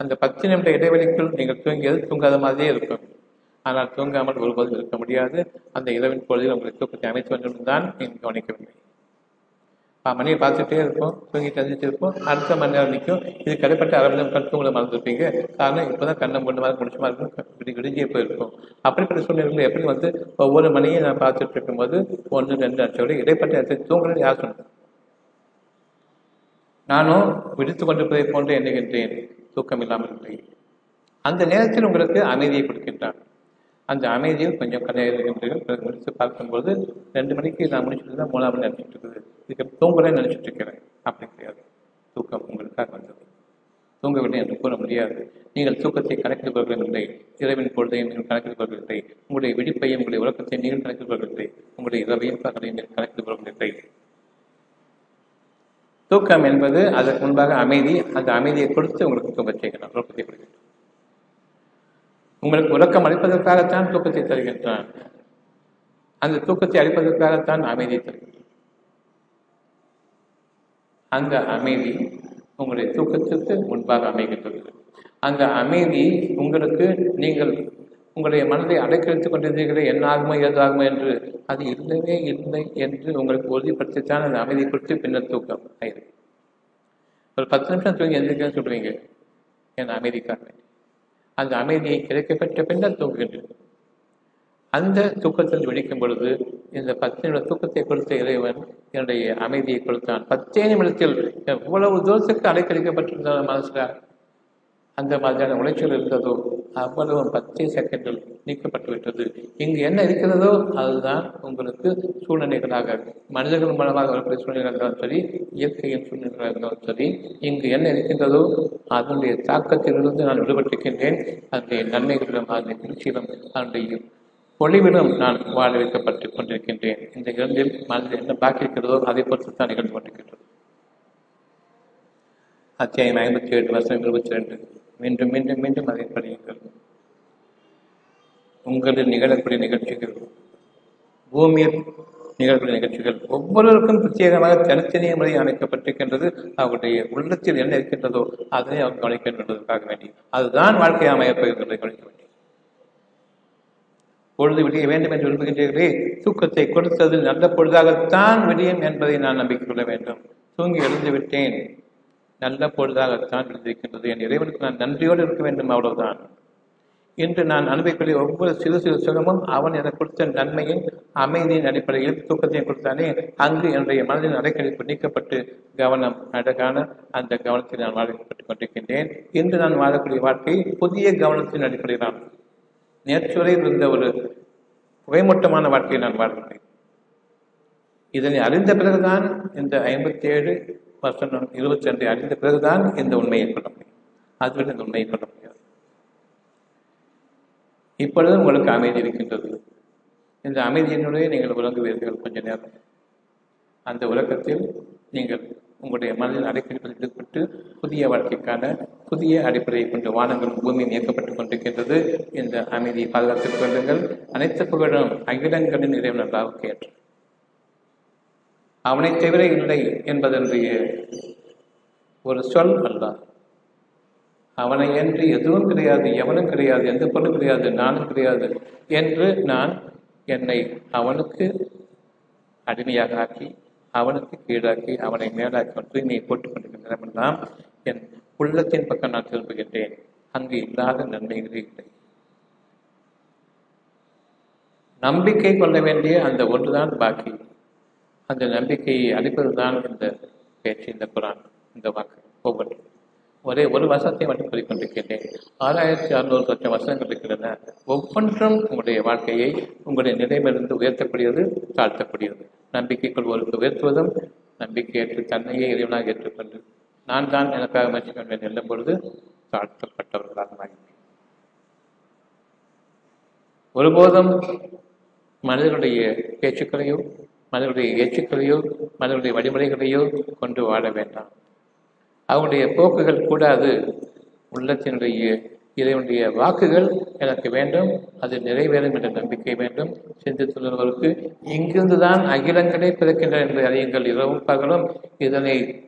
அந்த பத்து நிமிட இடைவெளிக்குள் நீங்கள் தூங்கியது தூங்காத மாதிரியே இருக்கும். ஆனால் தூங்காமல் ஒருபோதும் இருக்க முடியாது. அந்த இரவின் பொழுதில் உங்களை தூக்கத்தை அமைத்து வேண்டும் தான் நீங்கள் கவனிக்கவில்லை. மணியை பார்த்துட்டே இருப்போம். தூங்கிட்டு எழுந்திரிச்சு அடுத்த மணி நேரம் நிற்கும். இது கடைப்பட்ட அரை மணி நேரம் கண் தூங்கல மறந்துருப்பீங்க காரணம் இப்போதான் கண்ணை மூணு மாதிரி முடிச்ச மாதிரி இருக்கும். விடி போயிருக்கும். அப்படிப்பட்ட சூழ்நிலைகள் எப்படி வந்து ஒவ்வொரு மணியும் நான் பார்த்துட்டு இருக்கும்போது ஒன்று ரெண்டு அடிச்சோட விட இடைப்பட்ட இடத்துல தூங்குறது யார் சொன்னது நானும் விடுத்து கொண்டிருப்பதை போன்று எண்ணுகின்றேன். தூக்கம் இல்லாமல் இல்லை. அந்த நேரத்தில் உங்களுக்கு அமைதியை கொடுக்கின்றான். அந்த அமைதியில் கொஞ்சம் கதையிருக்கின்றீர்கள் முடித்து பார்க்கும்போது ரெண்டு மணிக்கு நான் முடிச்சுட்டு தான் மூணாம் மணி நினைச்சிட்டு இருக்குது. இதுக்கு தூங்குறேன்னு நினைச்சிட்டு இருக்கிறேன். அப்படி கிடையாது. தூக்கம் உங்களுக்காக வந்தது. தூங்கவில்லை என்று கூற முடியாது. நீங்கள் தூக்கத்தை கணக்கில் கொள்வதில்லை. இரவின் பொழுதையும் நீங்கள் கணக்கில் கொள்வதில்லை. உங்களுடைய விழிப்பையும் உங்களுடைய உறக்கத்தையும் நீங்கள் கணக்கில் கொள்வதில்லை. உங்களுடைய இரவையும் பகலையும் நீங்கள் கணக்கில் கொள்வதில்லை. தூக்கம் என்பது அதற்கு முன்பாக அமைதி அந்த அமைதியை கொடுத்து உங்களுக்கு தூக்கம் செய்கிறான் உறக்கத்தை கொடுக்கின்றான் உங்களுக்கு உறக்கம் அளிப்பதற்காகத்தான் தூக்கத்தை தருகின்றான் அந்த தூக்கத்தை அளிப்பதற்காகத்தான் அமைதியை தருகின்றான் அந்த அமைதி உங்களுடைய தூக்கத்திற்கு முன்பாக அமைகின்றது. அந்த அமைதி உங்களுக்கு நீங்கள் உங்களுடைய மனதை அடைக்கழித்துக் கொண்டிருந்தீர்களே என்ன ஆகுமோ ஏதாகுமோ என்று. அது இல்லவே இல்லை என்று உங்களுக்கு உறுதிப்படுத்தித்தான் அந்த அமைதி குறித்து பின்னர் தூக்கம் ஆயிருக்கு ஒரு பத்து நிமிஷம் தூங்கி எந்திரிக்கன்னு சொல்லுவீங்க என் அமைதிக்காக. அந்த அமைதியை கிடைக்கப்பட்ட பின்னர் தூங்குகின்றது அந்த தூக்கத்தில் விழிக்கும் பொழுது இந்த பத்து நிமிட தூக்கத்தை கொடுத்த இறைவன் என்னுடைய அமைதியை கொடுத்தான். பத்தே நிமிடத்தில் எவ்வளவு தூரத்துக்கு அலைக்கழிக்கப்பட்டிருந்த மனசுல அந்த மாதிரியான உளைச்சல் இருந்ததோ அவ்வளவு பத்து செகண்டில் நீக்கப்பட்டு விட்டது. இங்கு என்ன இருக்கிறதோ அதுதான் உங்களுக்கு சூழ்நிலைகளாக மனிதர்கள் மூலமாக வரக்கூடிய சூழ்நிலைகளாக இருந்தாலும் சரி இயற்கையின் சூழ்நிலைகளாக இருந்தாலும் சரி இங்கு என்ன இருக்கின்றதோ அதனுடைய தாக்கத்திலிருந்து நான் விடுபட்டிருக்கின்றேன். அதனுடைய நன்மைகளிலும் அதனுடைய திருச்சியிலும் அதனுடைய பொழிவிலும் நான் வாழ வைக்கப்பட்டு கொண்டிருக்கின்றேன். இந்த இரண்டில் மனதில் என்ன பாக்கி இருக்கிறதோ அதை பொறுத்து தான் நிகழ்ந்து கொண்டிருக்கின்றது. அத்தியாயம் ஐம்பத்தி ஏழு வருஷம் இருபத்தி ரெண்டு. மீண்டும் மீண்டும் மீண்டும் அதை படியுங்கள். உங்களில் நிகழக்கூடிய நிகழ்ச்சிகள் பூமியில் நிகழக்கூடிய நிகழ்ச்சிகள் ஒவ்வொருவருக்கும் பிரத்யேகமாக தனித்தனிய முறை அமைக்கப்பட்டிருக்கின்றது அவருடைய உள்ளத்தில் என்ன இருக்கின்றதோ அதனை அவர் கவனிக்க வேண்டுவதற்காக வேண்டி. அதுதான் வாழ்க்கை அமையப்போகின்றதை கவனிக்க வேண்டும். பொழுது விடிய வேண்டும் என்று விரும்புகின்றீர்களே தூக்கத்தை கொடுத்தது நல்ல பொழுதாகத்தான் விடியும் என்பதை நான் நம்பிக்கை கொள்ள வேண்டும். தூங்கி எழுந்து விட்டேன். நல்ல பொழுதாகத்தான் இருந்திருக்கின்றது. என் இறைவனுக்கு நான் நன்றியோடு இருக்க வேண்டும் அவ்வளவுதான். இன்று நான் அனுபவிக்கூடிய ஒவ்வொரு சிறு சிறு சுகமும் அவன் எனக்கு கொடுத்த நன்மையின் அமைதியின் அடிப்படையில் தூக்கத்தையும் கொடுத்தானே அங்கு என்னுடைய மனதின் அடைக்கணிப்பு நீக்கப்பட்டு கவனம் அழகான அந்த கவனத்தில் நான் வாழ்க்கப்பட்டுக் கொண்டிருக்கின்றேன். இன்று நான் வாழக்கூடிய வாழ்க்கை புதிய கவனத்தின் அடிப்படையிலான் நேற்றுவரையில் இருந்த ஒரு புகைமூட்டமான வாழ்க்கையை நான் வாழ்கிறேன் இதனை அறிந்த பிறகுதான் இந்த ஐம்பத்தி ஏழு வருஷம் இருபத்தி ரெண்டை அறிந்த பிறகுதான் இந்த உண்மையை கொள்ள முடியும். அதுவரை இந்த உண்மையை கொள்ள முடியாது. இப்பொழுது உங்களுக்கு அமைதி இருக்கின்றது. இந்த அமைதியினுடைய நீங்கள் உறங்குவீர்கள் கொஞ்ச நேரம். அந்த உலகத்தில் நீங்கள் உங்களுடைய மனதில் அடைக்கணிப்பதில் ஈடுபட்டு புதிய வாழ்க்கைக்கான புதிய அடிப்படையை கொண்டு வானங்களும் பூமியும் இயக்கப்பட்டுக் கொண்டிருக்கின்றது. இந்த அமைதியை பாதுகாத்துக் கொள்ளுங்கள். அனைத்து புகழும் அகிலங்களின் இறைவன் அல்லாவுக்கு ஏற்று அவனைத் தவிர இல்லை என்பதனுடைய ஒரு சொல் அல்ல. அவனை என்று எதுவும் கிடையாது எவனும் கிடையாது எந்த பொருளும் கிடையாது நானும் கிடையாது என்று நான் என்னை அவனுக்கு அடிமையாக ஆக்கி அவனுக்கு கீழாக்கி அவனை மேலாக்கி தூய்மையை போட்டுக் கொண்டிருக்கின்றனெல்லாம் என் உள்ளத்தின் பக்கம் நான் திரும்புகின்றேன். அங்கு இல்லாத நன்மைகளே இல்லை. நம்பிக்கை கொள்ள வேண்டிய அந்த ஒன்றுதான் பாக்கி. அந்த நம்பிக்கையை அளிப்பதுதான் இந்த பேச்சு இந்த குரான் இந்த வாக்கு. ஒவ்வொரு ஒரே ஒரு வசத்தை மட்டும் கூறிக்கொண்டிருக்கின்றேன் ஆறாயிரத்தி அறுநூறு லட்சம் வசனங்கள் இருக்கின்றன. ஒவ்வொன்றும் உங்களுடைய வாழ்க்கையை உங்களுடைய நிலையிலிருந்து உயர்த்தக்கூடியது தாழ்த்தக்கூடியது. நம்பிக்கை கொள்வோருக்கு உயர்த்துவதும் நம்பிக்கையற்று தன்னையே இறைவனாக ஏற்றுக்கொண்டு நான் தான் எனக்காக முயற்சி கொண்டேன் எல்லும் பொழுது தாழ்த்தப்பட்டவர்களாக மாறினேன். ஒருபோதும் மனிதர்களுடைய பேச்சுக்களையோ மனிதனுடைய எச்சுக்களையோ மனிதனுடைய வழிமுறைகளையோ கொண்டு வாழ வேண்டாம். அவனுடைய போக்குகள் கூடாது. உள்ளத்தினுடைய இறைவனுடைய வாக்குகள் எனக்கு வேண்டும். அது நிறைவேறும் என்ற நம்பிக்கை வேண்டும். சிந்தித்துள்ளவர்களுக்கு இங்கிருந்துதான் அகிலங்களே பிறக்கின்றன என்று அறியுங்கள். இரவும் பகலும் இதனை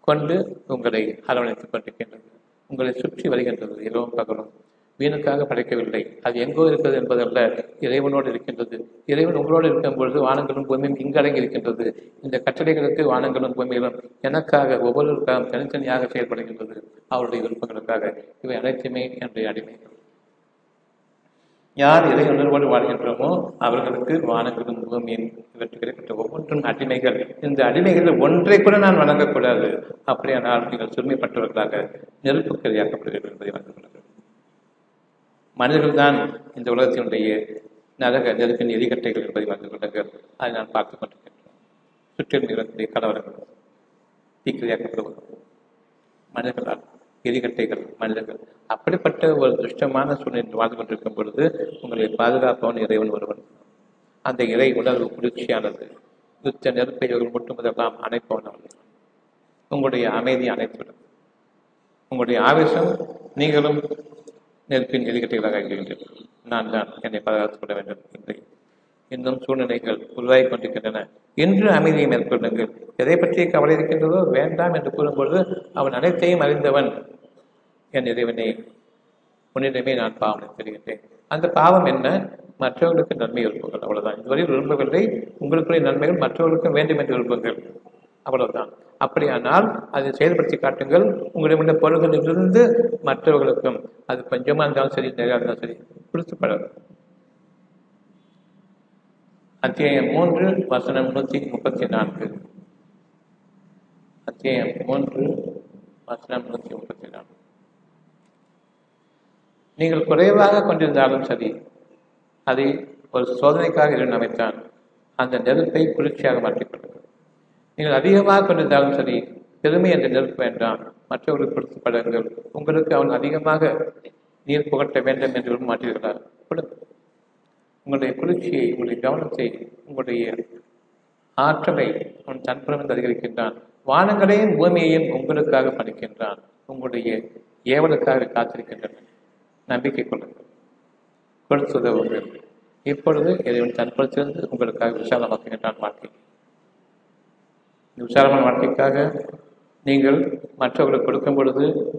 கொண்டு உங்களை அரவணைத்துக் கொண்டிருக்கின்றது உங்களை சுற்றி வருகின்றது இரவும் பகலும். வீணுக்காக படைக்கவில்லை. அது எங்கோ இருக்கிறது என்பதல்ல. இறைவனோடு இருக்கின்றது. இறைவன் உங்களோடு இருக்கும் பொழுது வானங்களும் பூமியும் இங்கடங்கி இருக்கின்றது இந்த கட்டளைகளுக்கு வானங்களும் பூமியிலும் எனக்காக ஒவ்வொருவருக்காகவும் தனித்தனியாக செயல்படுகின்றது. அவருடைய விருப்பங்களுக்காக. இவை அனைத்துமே என்னுடைய அடிமைகள் யார் இறை உணர்வோடு வாழ்கின்றோமோ அவர்களுக்கு வானங்களும் பூமியும் இவற்றுக்கு இருக்கின்ற ஒவ்வொன்றும் அடிமைகள். இந்த அடிமைகளில் ஒன்றை கூட நான் வணங்கக்கூடாது. அப்படியானால் நீங்கள் சிறுமைப்பட்டவர்களாக நெருப்புக்கு என்பதை வணங்க மனிதர்கள் தான் இந்த உலகத்தினுடைய நரக நெருப்பின் எரிகட்டைகள் என்பதை வணங்க கொள்ளுங்கள் அதை நான் பார்த்துக் கொண்டிருக்கின்றேன். சுற்றிலும் இருக்கக்கூடிய கலவரங்கள் தீக்கிரையாக்கப்படுவது மனிதர்களால் எரிகட்டைகள் மனிதர்கள். அப்படிப்பட்ட ஒரு துஷ்டமான சூழ்நிலை வாழ்ந்து கொண்டிருக்கும் பொழுது உங்களை பாதுகாப்பவன் இறைவன் ஒருவன். அந்த இறை உணர்வு குளிர்ச்சியானது யுத்த நெருப்பை இவர்கள் முட்டுவதெல்லாம் அணைப்பவன் அவர்கள் உங்களுடைய அமைதி அணைத்துவிடும். உங்களுடைய ஆவேசம் நீங்களும் நெருப்பின் எரிகட்டைகளாக இருக்கின்றீர்கள் நான் தான் என்னை பாதுகாத்துக் கொள்ள வேண்டும் என்று. இன்னும் சூழ்நிலைகள் உருவாகி கொண்டிருக்கின்றன. இன்று அமைதியை மேற்கொள்ளுங்கள். எதை பற்றி கவலை இருக்கின்றதோ வேண்டாம் என்று கூறும்பொழுது அவன் அனைத்தையும் அறிந்தவன் என் இறைவனை. உன்னிடமே நான் பாவம் தெரிகின்றேன். அந்த பாவம் என்ன? மற்றவர்களுக்கு நன்மை விரும்புங்கள். அவ்வளவுதான். இதுவரை விரும்பவில்லை. உங்களுக்குரிய நன்மைகள் மற்றவர்களுக்கும் வேண்டும் என்று விரும்புங்கள். அவ்வளவுதான். அப்படியானால் அதை செயல்படுத்தி காட்டுங்கள். உங்களிடம் பொருள்களிலிருந்து மற்றவர்களுக்கும். அது கொஞ்சமாக இருந்தாலும் சரி நிறையா இருந்தாலும் சரி கொடுத்து பழகும் அத்தியாயம் மூன்று வசனம் நூற்றி முப்பத்தி நான்கு. அத்தியாயம் மூன்று வசனம் நூற்றி முப்பத்தி நான்கு. நீங்கள் குறைவாக கொண்டிருந்தாலும் சரி அதை ஒரு சோதனைக்காக இருந்து அமைத்தான். அந்த நெருப்பை குளிர்ச்சியாக மாற்றிக்கொள்ளுங்கள் நீங்கள் அதிகமாக கொண்டிருந்தாலும் சரி பெருமை என்று நிற்க வேண்டாம். மற்றவர்களுக்கு கொடுத்து படங்கள். உங்களுக்கு அவன் அதிகமாக நீர் புகட்ட வேண்டும் என்று விரும்ப மாட்டீர்களா உங்களுடைய குளிர்ச்சியை உங்களுடைய கவனத்தை உங்களுடைய ஆற்றலை அவன் தன்புறம் அதிகரிக்கின்றான். வானங்களையும் பூமியையும் உங்களுக்காக பணிக்கின்றான் உங்களுடைய ஏவலுக்காக காத்திருக்கின்றன நம்பிக்கை கொள்ளுங்கள். கொடுத்துதவுங்கள் இப்பொழுது இறைவன் தன்புறத்திலிருந்து உங்களுக்காக விசாலமாக்குகின்றான் வாழ்க்கை விசாலமான வாழ்க்கைக்காக நீங்கள் மற்றவர்களுக்கு கொடுக்கும் பொழுது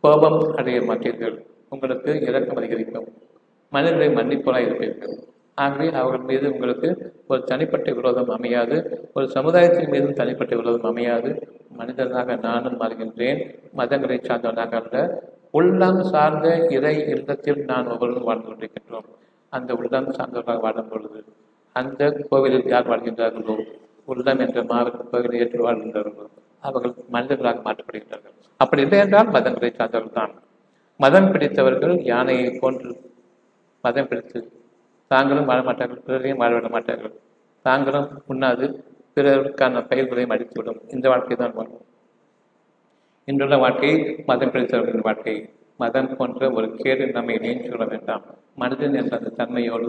கோபம் அடைய மாட்டீர்கள். உங்களுக்கு இறக்கம் அதிகரிக்கும். மனிதர்களை மன்னிப்போலாக இருப்பீர்கள். ஆகவே அவர்கள் மீது உங்களுக்கு ஒரு தனிப்பட்ட விரோதம் அமையாது. ஒரு சமுதாயத்தின் மீதும் தனிப்பட்ட விரோதம் அமையாது. மனிதனாக நானும் மாறுகின்றேன். மதங்களை சார்ந்தவனாக அல்ல. உள்ளம் சார்ந்த இறை இல்லத்தில் நான் ஒவ்வொருவரும் வாழ்ந்து கொண்டிருக்கின்றோம். அந்த உள்ளம் சார்ந்தவர்களாக வாழும் பொழுது அந்த கோவிலில் யார் வாழ்கின்றார்களோ உள்ளம் என்ற மாவட்ட பகுதியில் ஏற்று வாழ்கின்றார்களோ அவர்கள் மனிதர்களாக மாற்றப்படுகின்றார்கள். அப்படி இல்லை என்றால் மதங்களை சார்ந்தவர்கள் தான் மதம் பிடித்தவர்கள் யானையை போன்று மதம் பிடித்து தாங்களும் வாழ மாட்டார்கள் பிறரையும் வாழவிட மாட்டார்கள். தாங்களும் உண்ணாது பிறருக்கான பயிர்களையும் அடித்துவிடும். இந்த வாழ்க்கை தான் வாழும் இன்றுள்ள வாழ்க்கை மதம் பிடித்தவர்களின் வாழ்க்கை. மதம் போன்ற ஒரு கேடு நம்மை நீங்கி கொள்ள வேண்டாம். மனதின் என்ற அந்த தன்மையோடு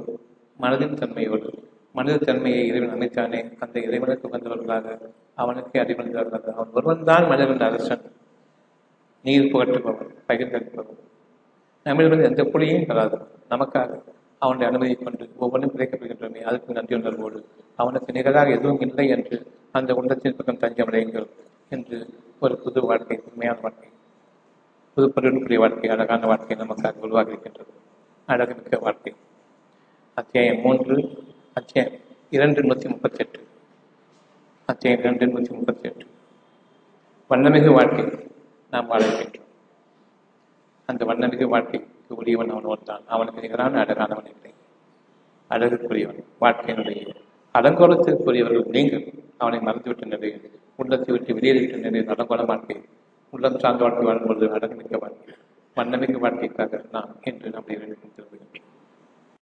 மனதின் தன்மையோடு மனித தன்மையை இறைவன் அமைத்தானே? அந்த இறைவனுக்கு வந்தவர்களாக அவனுக்கு அறிவந்தவர்களாக அவன் ஒருவன் தான் மனிதன் அரசன் நீர் புகட்டுபவன் பகிர்ந்தளிப்பவன். நம்மிடமிருந்து எந்த புலியும் பெறாது. நமக்காக அவனுடைய அனுமதியை கொண்டு ஒவ்வொன்றும் கிடைக்கப்படுகின்றமே அதுக்கு நன்றி உணர்வோடு. அவனுக்கு நிகழாக எதுவும் இல்லை என்று அந்த உள்ளத்தின் பக்கம் தஞ்சமடையுங்கள் என்று ஒரு புது வாழ்க்கை உண்மையான வாழ்க்கை புது பொருளுக்குரிய வாழ்க்கை அழகான வாழ்க்கை நமக்காக உருவாக இருக்கின்றது. அழகுமிக்க வாழ்க்கை. அத்தியாயம் மூன்று அத்தியாயம் இரண்டு நூற்றி முப்பத்தி எட்டு அத்தியாயம் இரண்டு நூற்றி முப்பத்தி எட்டு வண்ணமிகு வாழ்க்கை நாம் வாழ வேண்டும். அந்த வண்ணமிகு வாழ்க்கைக்கு உரியவன் அவன் ஒருத்தான். அவனுக்கு நிகரான அழகானவன் இல்லை. அழகுக்குரியவன் வாழ்க்கையினுடைய அலங்கோலத்திற்குரியவர்கள் நீங்கள் அவனை மறந்துவிட்ட நிலையில் உள்ளத்தை விட்டு வெளியேறிவிட்ட நிலையில் அலங்கோல வாழ்க்கை உள்ளம் சார்ந்த வாழ்க்கை வாழும்பொழுது அழகுமிக்க வாழ்க்கை வண்ணமிகு வாழ்க்கைக்காக நாம் என்று நம்முடைய திரும்புகின்றோம்.